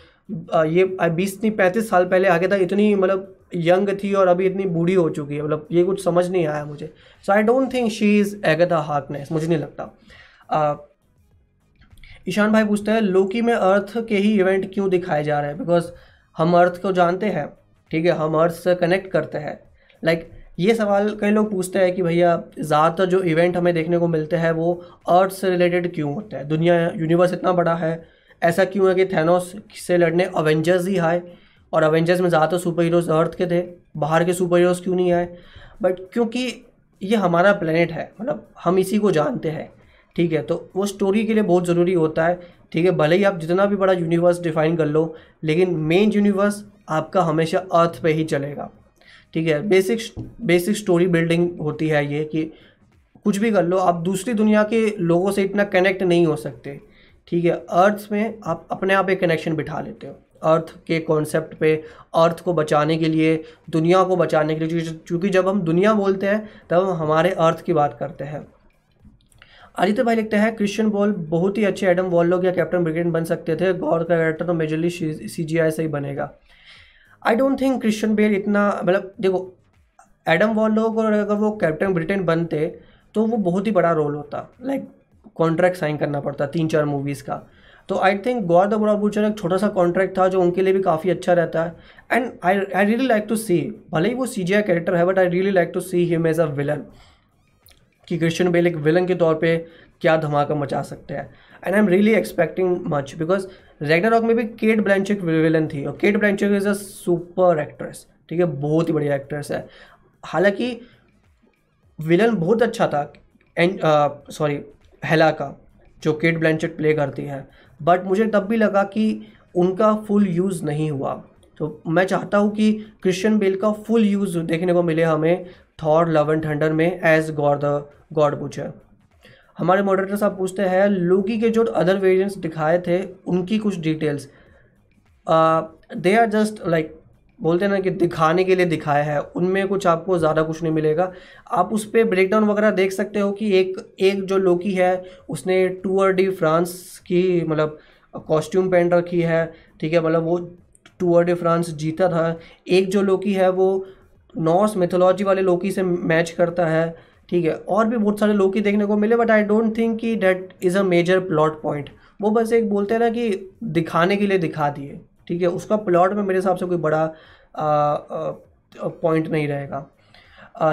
ये, बीस नहीं, पैंतीस साल पहले आगे था इतनी मतलब यंग थी और अभी इतनी बूढ़ी हो चुकी है मतलब ये कुछ समझ नहीं आया मुझे। So I don't think she is Agatha Harkness मुझे नहीं लगता। ईशान भाई पूछते हैं लोकी में अर्थ के ही इवेंट क्यों दिखाए जा रहे हैं? बिकॉज़ हम अर्थ को जानते हैं ठीक है हम अर्थ से कनेक्ट करते हैं। लाइक like, ये सवाल कई लोग पूछते हैं कि भैया ज़्यादातर जो इवेंट हमें देखने को मिलते हैं वो अर्थ से रिलेटेड क्यों होते हैं? दुनिया यूनिवर्स इतना बड़ा है ऐसा क्यों है कि थैनोस से लड़ने अवेंजर्स ही आए? और अवेंजर्स में ज़्यादातर सुपर हीरोज़ अर्थ के थे। बाहर के सुपर हीरोज़ क्यों नहीं आए? बट क्योंकि ये हमारा प्लेनेट है मतलब हम इसी को जानते हैं, ठीक है? तो वो स्टोरी के लिए बहुत ज़रूरी होता है, ठीक है? भले ही आप जितना भी बड़ा यूनिवर्स डिफाइन कर लो, लेकिन मेन यूनिवर्स आपका हमेशा अर्थ पे ही चलेगा, ठीक है? बेसिक बेसिक स्टोरी बिल्डिंग होती है ये कि कुछ भी कर लो, आप दूसरी दुनिया के लोगों से इतना कनेक्ट नहीं हो सकते, ठीक है? अर्थ में आप अपने आप एक कनेक्शन बिठा लेते हो। अर्थ के कॉन्सेप्ट पे, अर्थ को बचाने के लिए, दुनिया को बचाने के लिए, क्योंकि जब हम दुनिया बोलते हैं, तब हम हमारे अर्थ की बात करते हैं। आदित्य भाई लिखते हैं, क्रिश्चियन बॉल बहुत ही अच्छे एडम वॉल लोग या कैप्टन ब्रिगेड बन सकते थे। गौर का कैरेक्टर तो मेजरली सी जी आई से ही बनेगा। I don't think Christian Bale इतना मतलब देखो, एडम वॉल लोग और अगर वो कैप्टन ब्रिटेन बनते तो वो बहुत ही बड़ा रोल होता। लाइक कॉन्ट्रैक्ट साइन करना पड़ता तीन चार मूवीज़ का। तो आई थिंक गौर द बुरा एक छोटा सा कॉन्ट्रैक्ट था जो उनके लिए भी काफ़ी अच्छा रहता है। And I I really like to see भले ही वो सीजीआई कैरेक्टर है but I really like to see him as a villain कि क्रिश्चियन बेल एक विलन के तौर पे क्या धमाका मचा सकते हैं। And I am really expecting much because rock में भी केट ब्लैंचेक विलन थी, और Cate Blanchett is a super actress ठीक है, बहुत ही बढ़िया एक्ट्रेस है। हालाँकि विलन बहुत अच्छा था एंड सॉरी हेला का, जो केट ब्लैंचेट प्ले करती है। बट मुझे तब भी लगा कि उनका फुल यूज़ नहीं हुआ। तो मैं चाहता हूँ कि क्रिश्चियन बेल का फुल यूज़ देखने को मिले हमें थॉर लव एंड थंडर में as God the God Butcher हमारे मॉडरेटर साहब पूछते हैं लोकी के जो अदर वेरियंट्स दिखाए थे, उनकी कुछ details they are just like बोलते हैं ना कि दिखाने के लिए दिखाया है, उनमें कुछ आपको ज़्यादा कुछ नहीं मिलेगा। आप उस पर ब्रेकडाउन वगैरह देख सकते हो कि एक एक जो लोकी है, उसने टूअर डी फ्रांस की मतलब कॉस्ट्यूम पहन रखी है, ठीक है मतलब वो टूअर डी फ्रांस जीता था। एक जो लोकी है, वो नॉर्स मेथोलॉजी वाले लोकी से मैच करता है, ठीक है, और भी बहुत सारे लोकी देखने को मिले बट आई डोंट थिंक कि that is a major plot point वो बस एक बोलते हैं ना कि दिखाने के लिए दिखा दिए। ठीक है, उसका प्लॉट में मेरे हिसाब से कोई बड़ा पॉइंट नहीं रहेगा।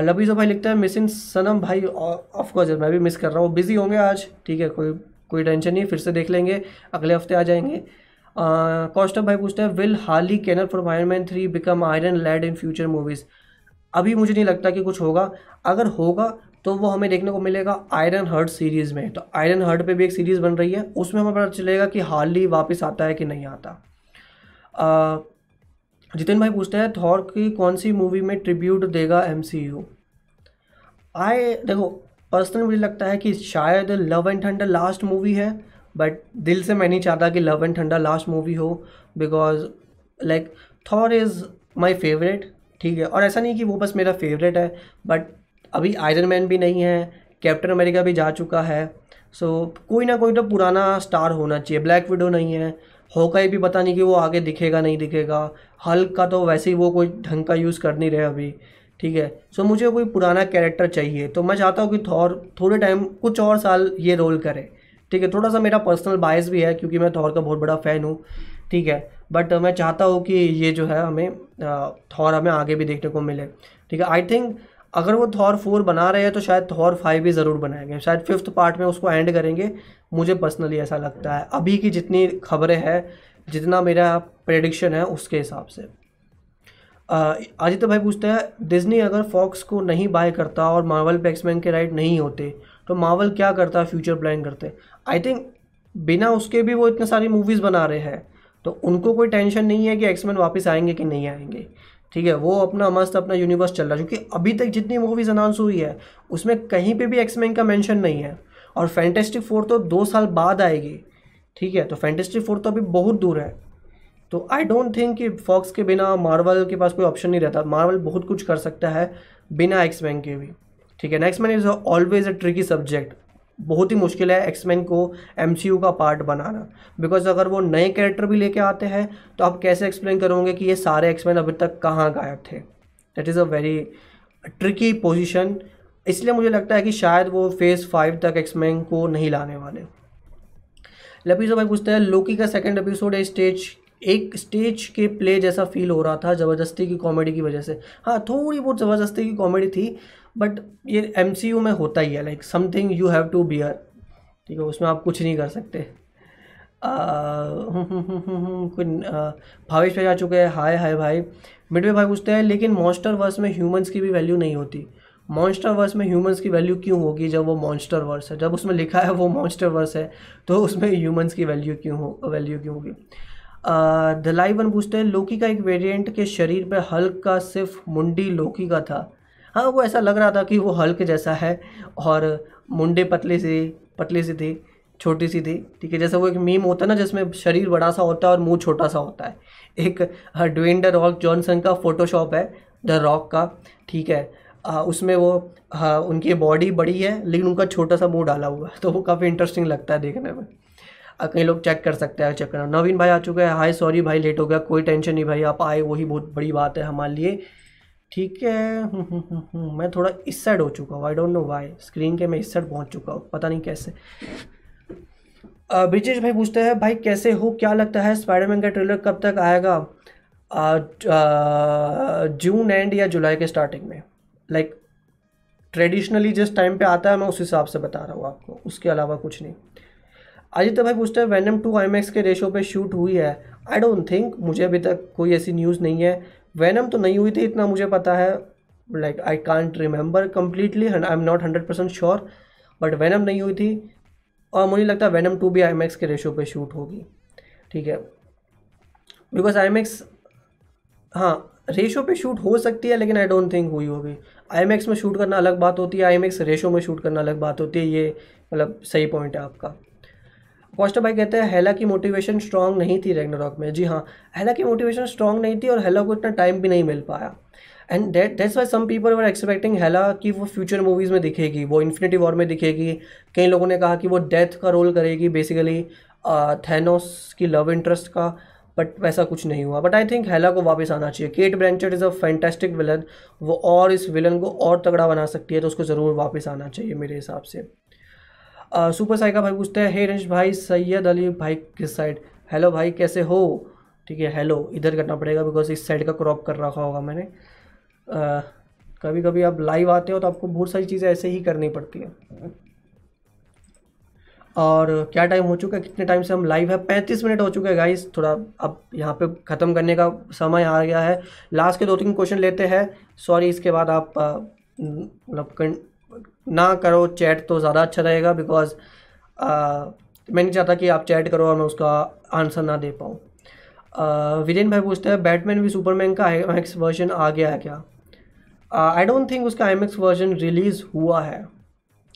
लबीज़ा भाई लिखता है, मिसिंग सनम भाई ऑफकोर्स मैं भी मिस कर रहा हूँ। बिज़ी होंगे आज, ठीक है, कोई कोई टेंशन नहीं फिर से देख लेंगे, अगले हफ़्ते आ जाएँगे। कॉस्टअप भाई पूछते हैं will Hailee Kanner for Iron three become Iron Lad in future movies अभी मुझे नहीं लगता कि कुछ होगा। अगर होगा तो वो हमें देखने को मिलेगा आयरन हर्ट सीरीज़ में। तो आयरन हर्ट पे भी एक सीरीज़ बन रही है, उसमें हमें पता चलेगा कि हार्ली वापस आता है कि नहीं आता। जितिन भाई पूछते हैं थॉर की कौन सी मूवी में ट्रिब्यूट देगा एम सी यू आए देखो पर्सनल मुझे लगता है कि शायद Love and Thunder last movie है बट दिल से मैं नहीं चाहता कि Love and Thunder last movie हो because like Thor is my favourite ठीक है? और ऐसा नहीं कि वो बस मेरा फेवरेट है बट अभी आयरन मैन भी नहीं है कैप्टन अमेरिका भी जा चुका है सो so, कोई ना कोई तो पुराना स्टार होना चाहिए। ब्लैक विडो नहीं है होकाई भी पता नहीं कि वो आगे दिखेगा नहीं दिखेगा। हल्क का तो वैसे ही वो कोई ढंग का यूज़ कर नहीं रहे अभी ठीक है? सो so, मुझे कोई पुराना कैरेक्टर चाहिए तो मैं चाहता हूँ कि थॉर थोड़े टाइम कुछ और साल ये रोल करे ठीक है? थोड़ा सा मेरा पर्सनल बायस भी है क्योंकि मैं थॉर का बहुत बड़ा फ़ैन हूँ ठीक है? बट मैं चाहता हूँ कि ये जो है हमें थॉर हमें आगे भी देखने को मिले ठीक है? आई थिंक अगर वो थॉर फोर बना रहे हैं तो शायद थॉर फाइव भी ज़रूर बनाएँगे। शायद फिफ्थ पार्ट में उसको एंड करेंगे। मुझे पर्सनली ऐसा लगता है। अभी की जितनी खबरें हैं, जितना मेरा प्रेडिक्शन है, उसके हिसाब से। आदित्य भाई पूछते हैं डिज्नी अगर फॉक्स को नहीं बाय करता और मार्वल पे एक्समैन के राइट नहीं होते तो मार्वल क्या करता फ्यूचर प्लान करते? आई थिंक बिना उसके भी वो इतने सारी मूवीज़ बना रहे हैं तो उनको कोई टेंशन नहीं है कि एक्समैन वापस आएँगे कि नहीं आएँगे। ठीक है, वो अपना मस्त अपना यूनिवर्स चल रहा है। क्योंकि अभी तक जितनी मूवीज़ अनाउंस हुई है, उसमें कहीं पे भी एक्समैन का मेंशन नहीं है। और फैंटेस्टिक फोर तो दो साल बाद आएगी, ठीक है? तो फैंटेस्टिक फोर तो अभी बहुत दूर है। तो आई डोंट थिंक कि फॉक्स के बिना मार्वल के पास कोई ऑप्शन नहीं रहता। मार्वल बहुत कुछ कर सकता है बिना एक्समैन के भी। ठीक है next man is always a tricky subject बहुत ही मुश्किल है एक्समैन को एमसीयू का पार्ट बनाना। बिकॉज़ अगर वो नए कैरेक्टर भी लेके आते हैं तो आप कैसे एक्सप्लेन करोगे कि ये सारे एक्समैन अभी तक कहाँ गायब थे? That is a very tricky position इसलिए मुझे लगता है कि शायद वो फ़ेज़ फाइव तक एक्समैन को नहीं लाने वाले। लपीजो भाई पूछते हैं लोकी का सेकेंड एपिसोड है स्टेज एक स्टेज के प्ले जैसा फील हो रहा था, ज़बरदस्ती की कॉमेडी की वजह से। हाँ थोड़ी बहुत ज़बरदस्ती की कॉमेडी थी बट ये एमसीयू में होता ही है like something you have to bear ठीक है, उसमें आप कुछ नहीं कर सकते। कोई भावेश भाई आ चुके हैं। हाय हाय भाई। मिडवे भाई पूछते हैं, लेकिन मॉन्स्टर वर्स में ह्यूमंस की भी वैल्यू नहीं होती। मॉन्स्टर वर्स में ह्यूमंस की वैल्यू क्यों होगी जब वो मॉन्स्टर वर्स है? जब उसमें लिखा है वो मॉन्स्टर वर्स है तो उसमें ह्यूमंस की वैल्यू क्यों हो वैल्यू क्यों होगी? दलाई वन पूछते हैं लोकी का एक वेरिएंट के शरीर पर हल्क सिर्फ़ मुंडी लोकी का था। हाँ वो ऐसा लग रहा था कि वो हल्क जैसा है और मुंडे पतले से पतले से थे छोटी सी थी ठीक है? जैसा वो एक मीम होता है ना जिसमें शरीर बड़ा सा होता है और मुँह छोटा सा होता है। एक ड्वेन द रॉक जॉनसन का फोटोशॉप है द रॉक का ठीक है? आ, उसमें वो हाँ उनकी बॉडी बड़ी है लेकिन उनका छोटा सा मुँह डाला हुआ है तो वो काफ़ी इंटरेस्टिंग लगता है देखने में। कई लोग चेक कर सकते हैं चेक करना। नवीन भाई आ चुके हैं। हाय सॉरी भाई लेट हो गया कोई टेंशन नहीं भाई आप आए वही बहुत बड़ी बात है हमारे लिए। ठीक है। हम्म, हम्म, हम्म, मैं थोड़ा इस साइड हो चुका हूँ। I don't know why screen के मैं इस साइड पहुँच चुका हूँ। पता नहीं कैसे। ब्रिजेश भाई पूछते हैं भाई कैसे हो? क्या लगता है स्पाइडरमैन का ट्रेलर कब तक आएगा? जून एंड या जुलाई के स्टार्टिंग में। लाइक ट्रेडिशनली जिस टाइम पे आता है मैं उस हिसाब से बता रहा हूँ आपको। उसके अलावा कुछ नहीं। आदित्य भाई पूछते हैं वैनम टू आई के रेशो पे शूट हुई है? आई डोंट थिंक मुझे अभी तक कोई ऐसी न्यूज़ नहीं है। वैनम तो नहीं हुई थी, इतना मुझे पता है like I can't remember completely I am not hundred percent sure but Venom नहीं हुई थी, और मुझे लगता है वैनम टू भी आई के रेशो पे शूट होगी, ठीक है? बिकॉज़ आई मैक्स हाँ रेशो पे शूट हो सकती है, लेकिन आई डोंट थिंक हुई होगी। आई मैक्स में शूट करना अलग बात होती है आई मैक्स रेशो में शूट करना अलग बात होती है, ये मतलब सही पॉइंट है आपका। कॉस्टा भाई कहते हैं हेला की मोटिवेशन स्ट्रांग नहीं थी रेगनारॉक में। जी हाँ हेला की मोटिवेशन स्ट्रांग नहीं थी और हेला को इतना टाइम भी नहीं मिल पाया। And that that's why some people were expecting Hela कि वो फ्यूचर मूवीज़ में दिखेगी, वो इन्फिनिटी वॉर में दिखेगी। कई लोगों ने कहा कि वो डेथ का रोल करेगी बेसिकली थैनोस की लव इंटरेस्ट का बट वैसा कुछ नहीं हुआ। बट आई थिंक हेला को वापस आना चाहिए। Cate Blanchett is a fantastic villain वो और इस विलन को और तगड़ा बना सकती है तो उसको ज़रूर वापस आना चाहिए मेरे हिसाब से। सुपर साइका भाई पूछते हैं, हे रंश भाई, सैयद अली भाई किस साइड हेलो भाई, कैसे हो? ठीक है हेलो इधर करना पड़ेगा बिकॉज़ इस साइड का क्रॉप कर रखा होगा मैंने। कभी कभी आप लाइव आते हो तो आपको बहुत सारी चीज़ें ऐसे ही करनी पड़ती हैं। और क्या टाइम हो चुका है? कितने टाइम से हम लाइव है? पैंतीस मिनट हो चुके हैं गाइस थोड़ा अब यहाँ पे ख़त्म करने का समय आ गया है। लास्ट के दो तीन क्वेश्चन लेते हैं। सॉरी इसके बाद आप मतलब ना करो चैट तो ज़्यादा अच्छा रहेगा बिकॉज़ मैं नहीं चाहता कि आप चैट करो और मैं उसका आंसर ना दे पाऊँ। विजयन भाई पूछते हैं बैटमैन भी सुपरमैन का आई वर्जन आ गया है क्या? आई डोंट थिंक उसका आई वर्जन रिलीज़ हुआ है।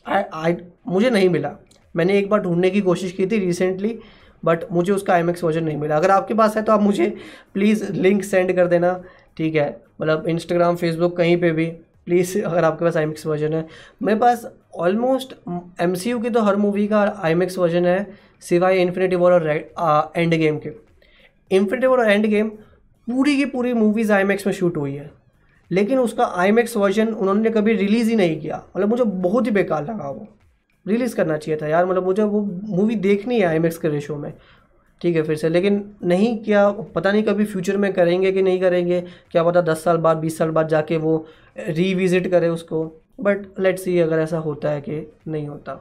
आई आई मुझे नहीं मिला। मैंने एक बार ढूँढने की कोशिश की थी रिसेंटली बट मुझे उसका आई वर्जन नहीं मिला। अगर आपके पास है तो आप मुझे प्लीज़ लिंक सेंड कर देना, ठीक है? मतलब इंस्टाग्राम फेसबुक कहीं पे भी। प्लीज़, अगर आपके पास आई वर्जन है। मेरे पास ऑलमोस्ट एमसीयू की तो हर मूवी का आई वर्जन है, सिवाय इन्फिनिटी वॉर और एंड गेम के। इन्फिनिटी वॉर और एंड गेम पूरी की पूरी मूवीज़ आई में शूट हुई है। लेकिन उसका आई वर्जन उन्होंने कभी रिलीज़ ही नहीं किया। मतलब मुझे बहुत ही बेकार लगा वो। रिलीज़ करना चाहिए था यार मतलब मुझे वो मूवी देखनी है आई के रेशो में। ठीक है, फिर से, लेकिन नहीं क्या, पता नहीं कभी फ्यूचर में करेंगे कि नहीं करेंगे। क्या पता दस साल बाद, बीस साल बाद जाके वो रीविज़िट करें उसको बट लेट्स सी अगर ऐसा होता है कि नहीं होता।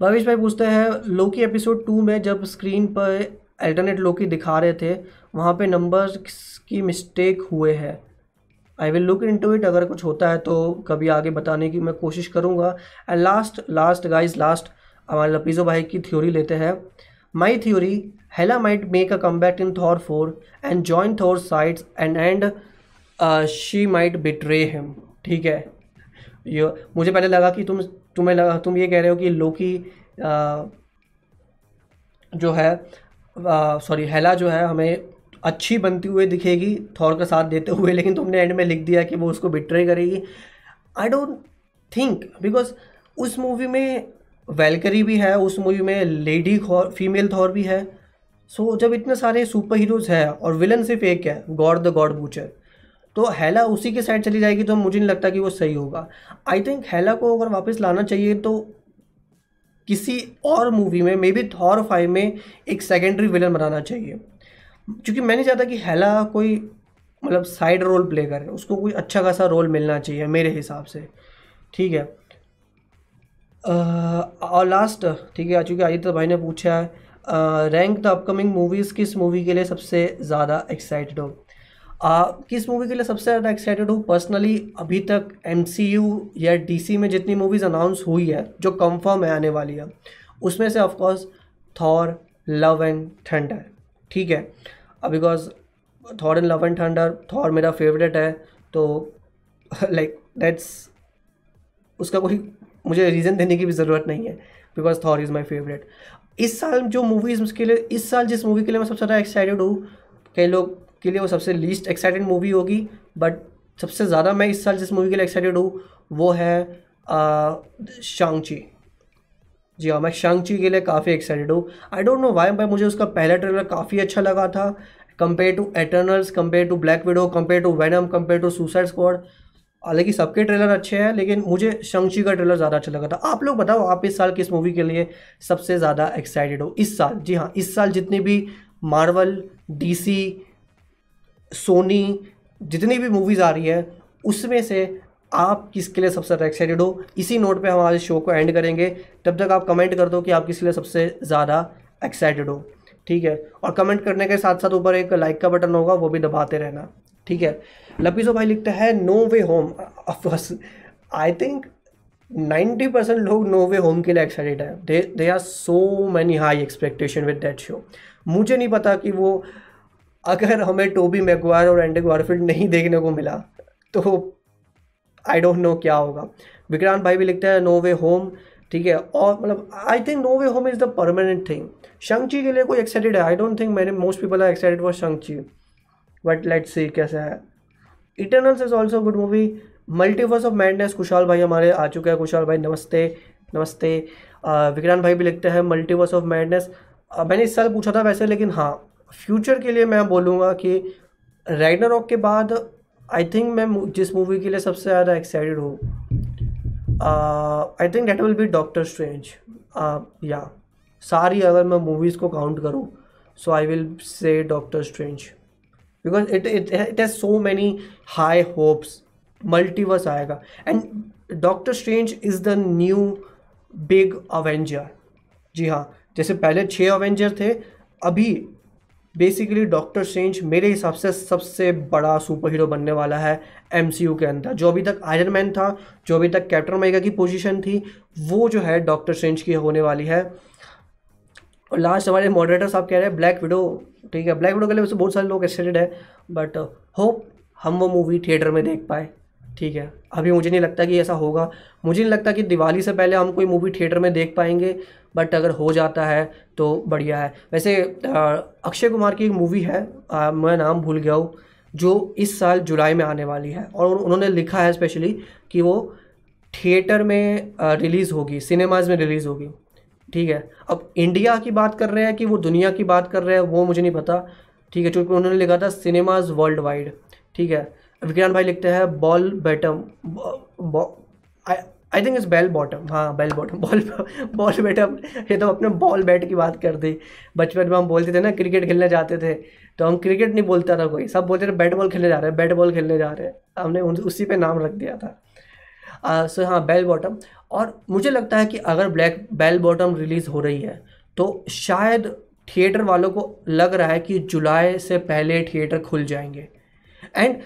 भावेश भाई पूछते हैं लोकी एपिसोड टू में जब स्क्रीन पर अल्टरनेट लोकी दिखा रहे थे, वहाँ पे नंबर्स की मिस्टेक हुए हैं। I will look into it अगर कुछ होता है तो कभी आगे बताने की मैं कोशिश करूँगा। And last last guys last हमारे लपीज़ो भाई की थ्योरी लेते हैं। My theory Hela might make a come back in Thor four and join Thor sides and and she might betray him ठीक है? ये मुझे पहले लगा कि तुम तुम्हें लगा तुम ये कह रहे हो कि लोकी uh, जो है सॉरी हेला जो है हमें अच्छी बनती हुई दिखेगी थॉर का साथ देते हुए लेकिन तुमने एंड में लिख दिया कि वो उसको बिट्रे करेगी। आई डोंट थिंक बिकॉज़ उस मूवी में वेलकरी भी है उस मूवी में लेडी फीमेल थॉर भी है। सो so, जब इतने सारे सुपर हीरोज़ हैं और विलन सिर्फ़ एक है गॉड द गॉड बूचर तो हैला उसी के साइड चली जाएगी तो मुझे नहीं लगता कि वो सही होगा। आई थिंक हैला को अगर वापस लाना चाहिए तो किसी और मूवी में मे बी थॉर फाइव में एक सेकेंडरी विलन बनाना चाहिए। क्योंकि मैं नहीं चाहता कि हैला कोई मतलब साइड रोल प्ले करे, उसको कोई अच्छा खासा रोल मिलना चाहिए मेरे हिसाब से। ठीक है। और लास्ट ठीक है चूँकि आदित्य भाई ने पूछा है रैंक द अपकमिंग मूवीज़ किस मूवी के लिए सबसे ज़्यादा एक्साइटेड हो? आ, किस मूवी के लिए सबसे ज़्यादा एक्साइटेड हूँ? पर्सनली अभी तक एमसीयू या डीसी में जितनी मूवीज़ अनाउंस हुई है जो कंफर्म है आने वाली है उसमें से of course Thor Love and Thunder ठीक है? Because Thor and Love and Thunder Thor मेरा फेवरेट है तो लाइक दैट्स उसका कोई मुझे रीज़न देने की भी ज़रूरत नहीं है because Thor is my favourite इस साल जो मूवीज़ के लिए इस साल जिस मूवी के लिए मैं सबसे ज़्यादा एक्साइटेड हूँ कई लोग के लिए वो सबसे लीस्ट एक्साइटेड मूवी होगी बट सबसे ज़्यादा मैं इस साल जिस मूवी के लिए एक्साइटेड हूँ, वो है शांगची जी हाँ मैं शांगची के लिए काफ़ी एक्साइटेड हूँ। आई डोंट नो वाई भाई मुझे उसका पहला ट्रेलर काफ़ी अच्छा लगा था। Compare to Eternals compare to Black Widow compare to Venom compare to Suicide Squad हालाँकि सबके ट्रेलर अच्छे हैं, लेकिन मुझे शंची का ट्रेलर ज़्यादा अच्छा लगा था। आप लोग बताओ, आप इस साल किस मूवी के लिए सबसे ज़्यादा एक्साइटेड हो? इस साल, जी हाँ इस साल जितनी भी मार्वल डीसी सोनी जितनी भी मूवीज़ आ रही है, उसमें से आप किसके लिए सबसे ज़्यादा एक्साइटेड हो? इसी नोट पे हमारे शो को एंड करेंगे। तब तक आप कमेंट कर दो कि आप किसके लिए सबसे ज़्यादा एक्साइटेड हो। ठीक है? और कमेंट करने के साथ साथ ऊपर एक लाइक का बटन होगा, वो भी दबाते रहना। ठीक है? लपीजो भाई लिखता है no way home of course I think ninety percent लोग नो वे होम के लिए एक्साइटेड है। They they are so many high expectation with that show मुझे नहीं पता कि वो अगर हमें टोबी मैगवायर और एंडी गॉरफील्ड नहीं देखने को मिला तो आई डोंट नो क्या होगा। विक्रांत भाई भी लिखते हैं नो वे होम ठीक है? और मतलब I think No Way Home is the permanent thing Shang-Chi के लिए कोई एक्साइटेड है? आई डोंट थिंक मैंने most people are excited for Shang-Chi. But let's see कैसा है। Eternals is also good movie Multiverse of Madness Kushal भाई हमारे आ चुके हैं। कुशाल भाई, नमस्ते नमस्ते। विक्रांत भाई भी लिखते हैं मल्टीवर्स ऑफ़ मैडनेस मैंने इस साल पूछा था वैसे, लेकिन हाँ फ्यूचर के लिए मैं बोलूँगा कि राइडर के बाद आई थिंक मैं जिस मूवी के लिए सबसे ज़्यादा एक्साइटेड हूँ I think that will be Doctor Strange या, सारी अगर मैं मूवीज़ को काउंट करूँ so I will say Doctor Strange because it it it has so many high hopes multiverse आएगा. And Doctor Strange is the new big Avenger जी हाँ जैसे पहले छः अवेंजर थे, अभी बेसिकली डॉक्टर स्ट्रेंज मेरे हिसाब से सबसे बड़ा सुपर हीरो बनने वाला है एमसीयू के अंदर। जो अभी तक आयरन मैन था, जो अभी तक कैप्टन अमेरिका की पोजीशन थी, वो जो है डॉक्टर स्ट्रेंज की होने वाली है। और लास्ट हमारे मॉडरेटर साहब कह रहे हैं ब्लैक विडो ठीक है? ब्लैक विडो के लिए वैसे बहुत सारे लोग एक्साइटेड है बट होप हम वो मूवी थिएटर में देख पाए। ठीक है। अभी मुझे नहीं लगता कि ऐसा होगा। मुझे नहीं लगता कि दिवाली से पहले हम कोई मूवी थिएटर में देख पाएँगे बट अगर हो जाता है तो बढ़िया है। वैसे अक्षय कुमार की एक मूवी है आ, मैं नाम भूल गया हूँ जो इस साल जुलाई में आने वाली है और उन्होंने लिखा है स्पेशली कि वो थिएटर में रिलीज़ होगी सिनेमाज में रिलीज़ होगी। ठीक है। अब इंडिया की बात कर रहे हैं कि वो दुनिया की बात कर रहे हैं वो मुझे नहीं पता। ठीक है चूँकि उन्होंने लिखा था सिनेमाज वर्ल्ड वाइड ठीक है। विज्ञान भाई लिखते हैं ball bottom I think is Bell Bottom हाँ Bell Bottom ball ball bottom ये तो अपने बॉल बैट की बात कर दी। बचपन में हम बोलते थे ना क्रिकेट खेलने जाते थे। तो हम क्रिकेट नहीं बोलता था कोई। सब बोलते थे बैट बॉल खेलने जा रहे हैं बैट बॉल खेलने जा रहे हैं. हमने उसी पे नाम रख दिया था। सो हाँ बेल बॉटम और मुझे लगता है कि अगर ब्लैक बेल बॉटम रिलीज़ हो रही है तो शायद थिएटर वालों को लग रहा है कि जुलाई से पहले थिएटर खुल जाएँगे। एंड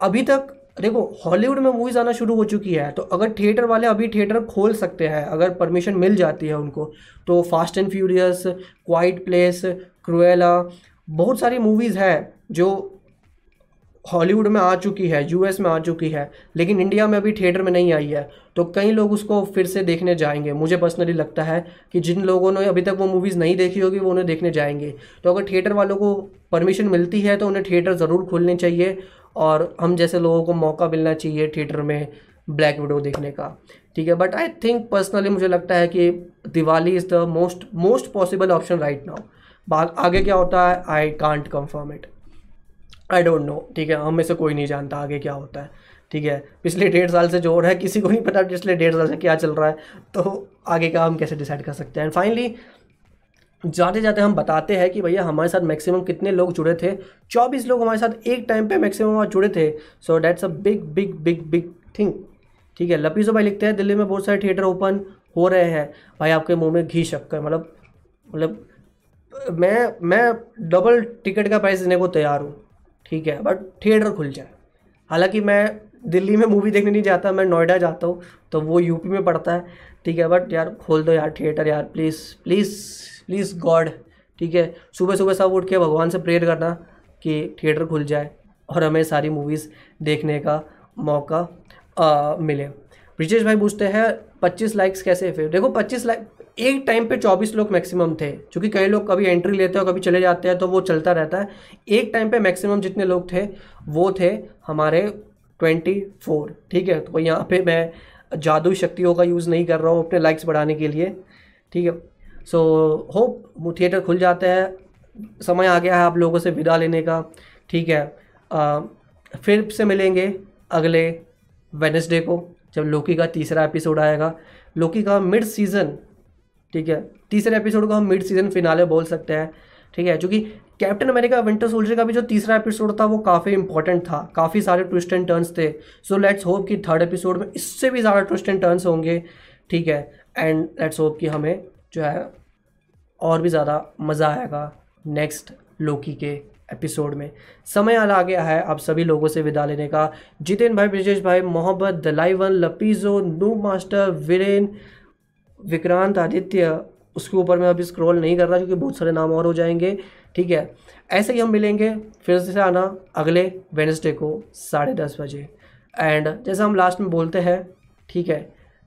अभी तक, देखो हॉलीवुड में मूवीज़ आना शुरू हो चुकी है तो अगर थिएटर वाले अभी थिएटर खोल सकते हैं, अगर परमिशन मिल जाती है उनको तो Fast and Furious Quiet Place Cruella बहुत सारी मूवीज़ है जो हॉलीवुड में आ चुकी है यूएस में आ चुकी है, लेकिन इंडिया में अभी थिएटर में नहीं आई है तो कई लोग उसको फिर से देखने जाएँगे। मुझे पर्सनली लगता है कि जिन लोगों ने अभी तक वो मूवीज़ नहीं देखी होगी, वो उन्हें देखने जाएँगे। तो अगर थिएटर वालों को परमिशन मिलती है तो उन्हें थिएटर ज़रूर खोलने चाहिए। और हम जैसे लोगों को मौका मिलना चाहिए थिएटर में ब्लैक विडो देखने का, ठीक है? बट आई थिंक पर्सनली मुझे लगता है कि Diwali is the most most possible option right now आगे क्या होता है? I can't confirm it I don't know ठीक है? हम में से कोई नहीं जानता आगे क्या होता है, ठीक है? पिछले डेढ़ साल से जो हो रहा है, किसी को नहीं पता पिछले डेढ़ साल से क्या चल रहा है तो आगे का हम कैसे डिसाइड कर सकते हैं? एंड फाइनली जाते जाते हम बताते हैं कि भैया हमारे साथ मैक्सिमम कितने लोग जुड़े थे? चौबीस लोग हमारे साथ एक टाइम पे मैक्सिमम वहाँ जुड़े थे। So that's a big big big big thing ठीक है लपीजो भाई लिखते हैं, दिल्ली में बहुत सारे थिएटर ओपन हो रहे हैं। भाई आपके मुँह में घी शक्कर मतलब मतलब मैं मैं डबल टिकट का प्राइस देने को तैयार हूँ। ठीक है बट थिएटर खुल जाए। हालाँकि मैं दिल्ली में मूवी देखने नहीं जाता, मैं नोएडा जाता हूँ तो वो यूपी में पड़ता है। ठीक है बट यार खोल दो यार थिएटर यार प्लीज़ प्लीज़ प्लीज़ गॉड ठीक है? सुबह सुबह सब उठ के भगवान से प्रेयर करना कि थिएटर खुल जाए और हमें सारी मूवीज़ देखने का मौका आ, मिले। ब्रिजेश भाई पूछते हैं पच्चीस लाइक्स कैसे फिर? देखो पच्चीस लाइक एक टाइम पे चौबीस लोग मैक्सिमम थे क्योंकि कई लोग कभी एंट्री लेते हैं कभी चले जाते हैं तो वो चलता रहता है। एक टाइम पे मैक्सिमम जितने लोग थे वो थे हमारे ट्वेंटी फोर ठीक है? तो यहाँ पे मैं जादू शक्तियों का यूज़ नहीं कर रहा हूँ अपने लाइक्स बढ़ाने के लिए ठीक है? सो होप थिएटर खुल जाते हैं। समय आ गया है आप लोगों से विदा लेने का। ठीक है। आ, फिर से मिलेंगे अगले वेनसडे को जब लोकी का तीसरा एपिसोड आएगा। लोकी का मिड सीज़न ठीक है तीसरे एपिसोड को हम मिड सीज़न फिनाले बोल सकते हैं। ठीक है क्योंकि कैप्टन अमेरिका विंटर सोल्जर का भी जो तीसरा एपिसोड था वो काफ़ी इंपॉर्टेंट था। काफ़ी सारे ट्विस्ट एंड टर्न्स थे। सो लेट्स होप कि थर्ड एपिसोड में इससे भी ज़्यादा ट्विस्ट एंड टर्न्स होंगे। ठीक है एंड लेट्स होप कि हमें जो है और भी ज़्यादा मज़ा आएगा नेक्स्ट लोकी के एपिसोड में। समय आ गया है आप सभी लोगों से विदा लेने का। जितेन भाई, ब्रिजेश भाई, मोहब्बत दलाईवन लपीजो नू मास्टर वीरेन विक्रांत, आदित्य, उसके ऊपर मैं अभी स्क्रॉल नहीं कर रहा क्योंकि बहुत सारे नाम और हो जाएँगे, ठीक है? ऐसे ही हम मिलेंगे फिर से आना अगले वेनसडे को साढ़े दस बजे। एंड जैसा हम लास्ट में बोलते हैं, ठीक है?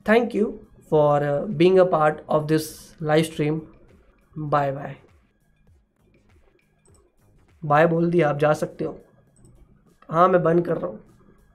Thank you for being a part of this live stream bye bye. Bye बोल दिया, आप जा सकते हो। हाँ मैं बंद कर रहा हूँ।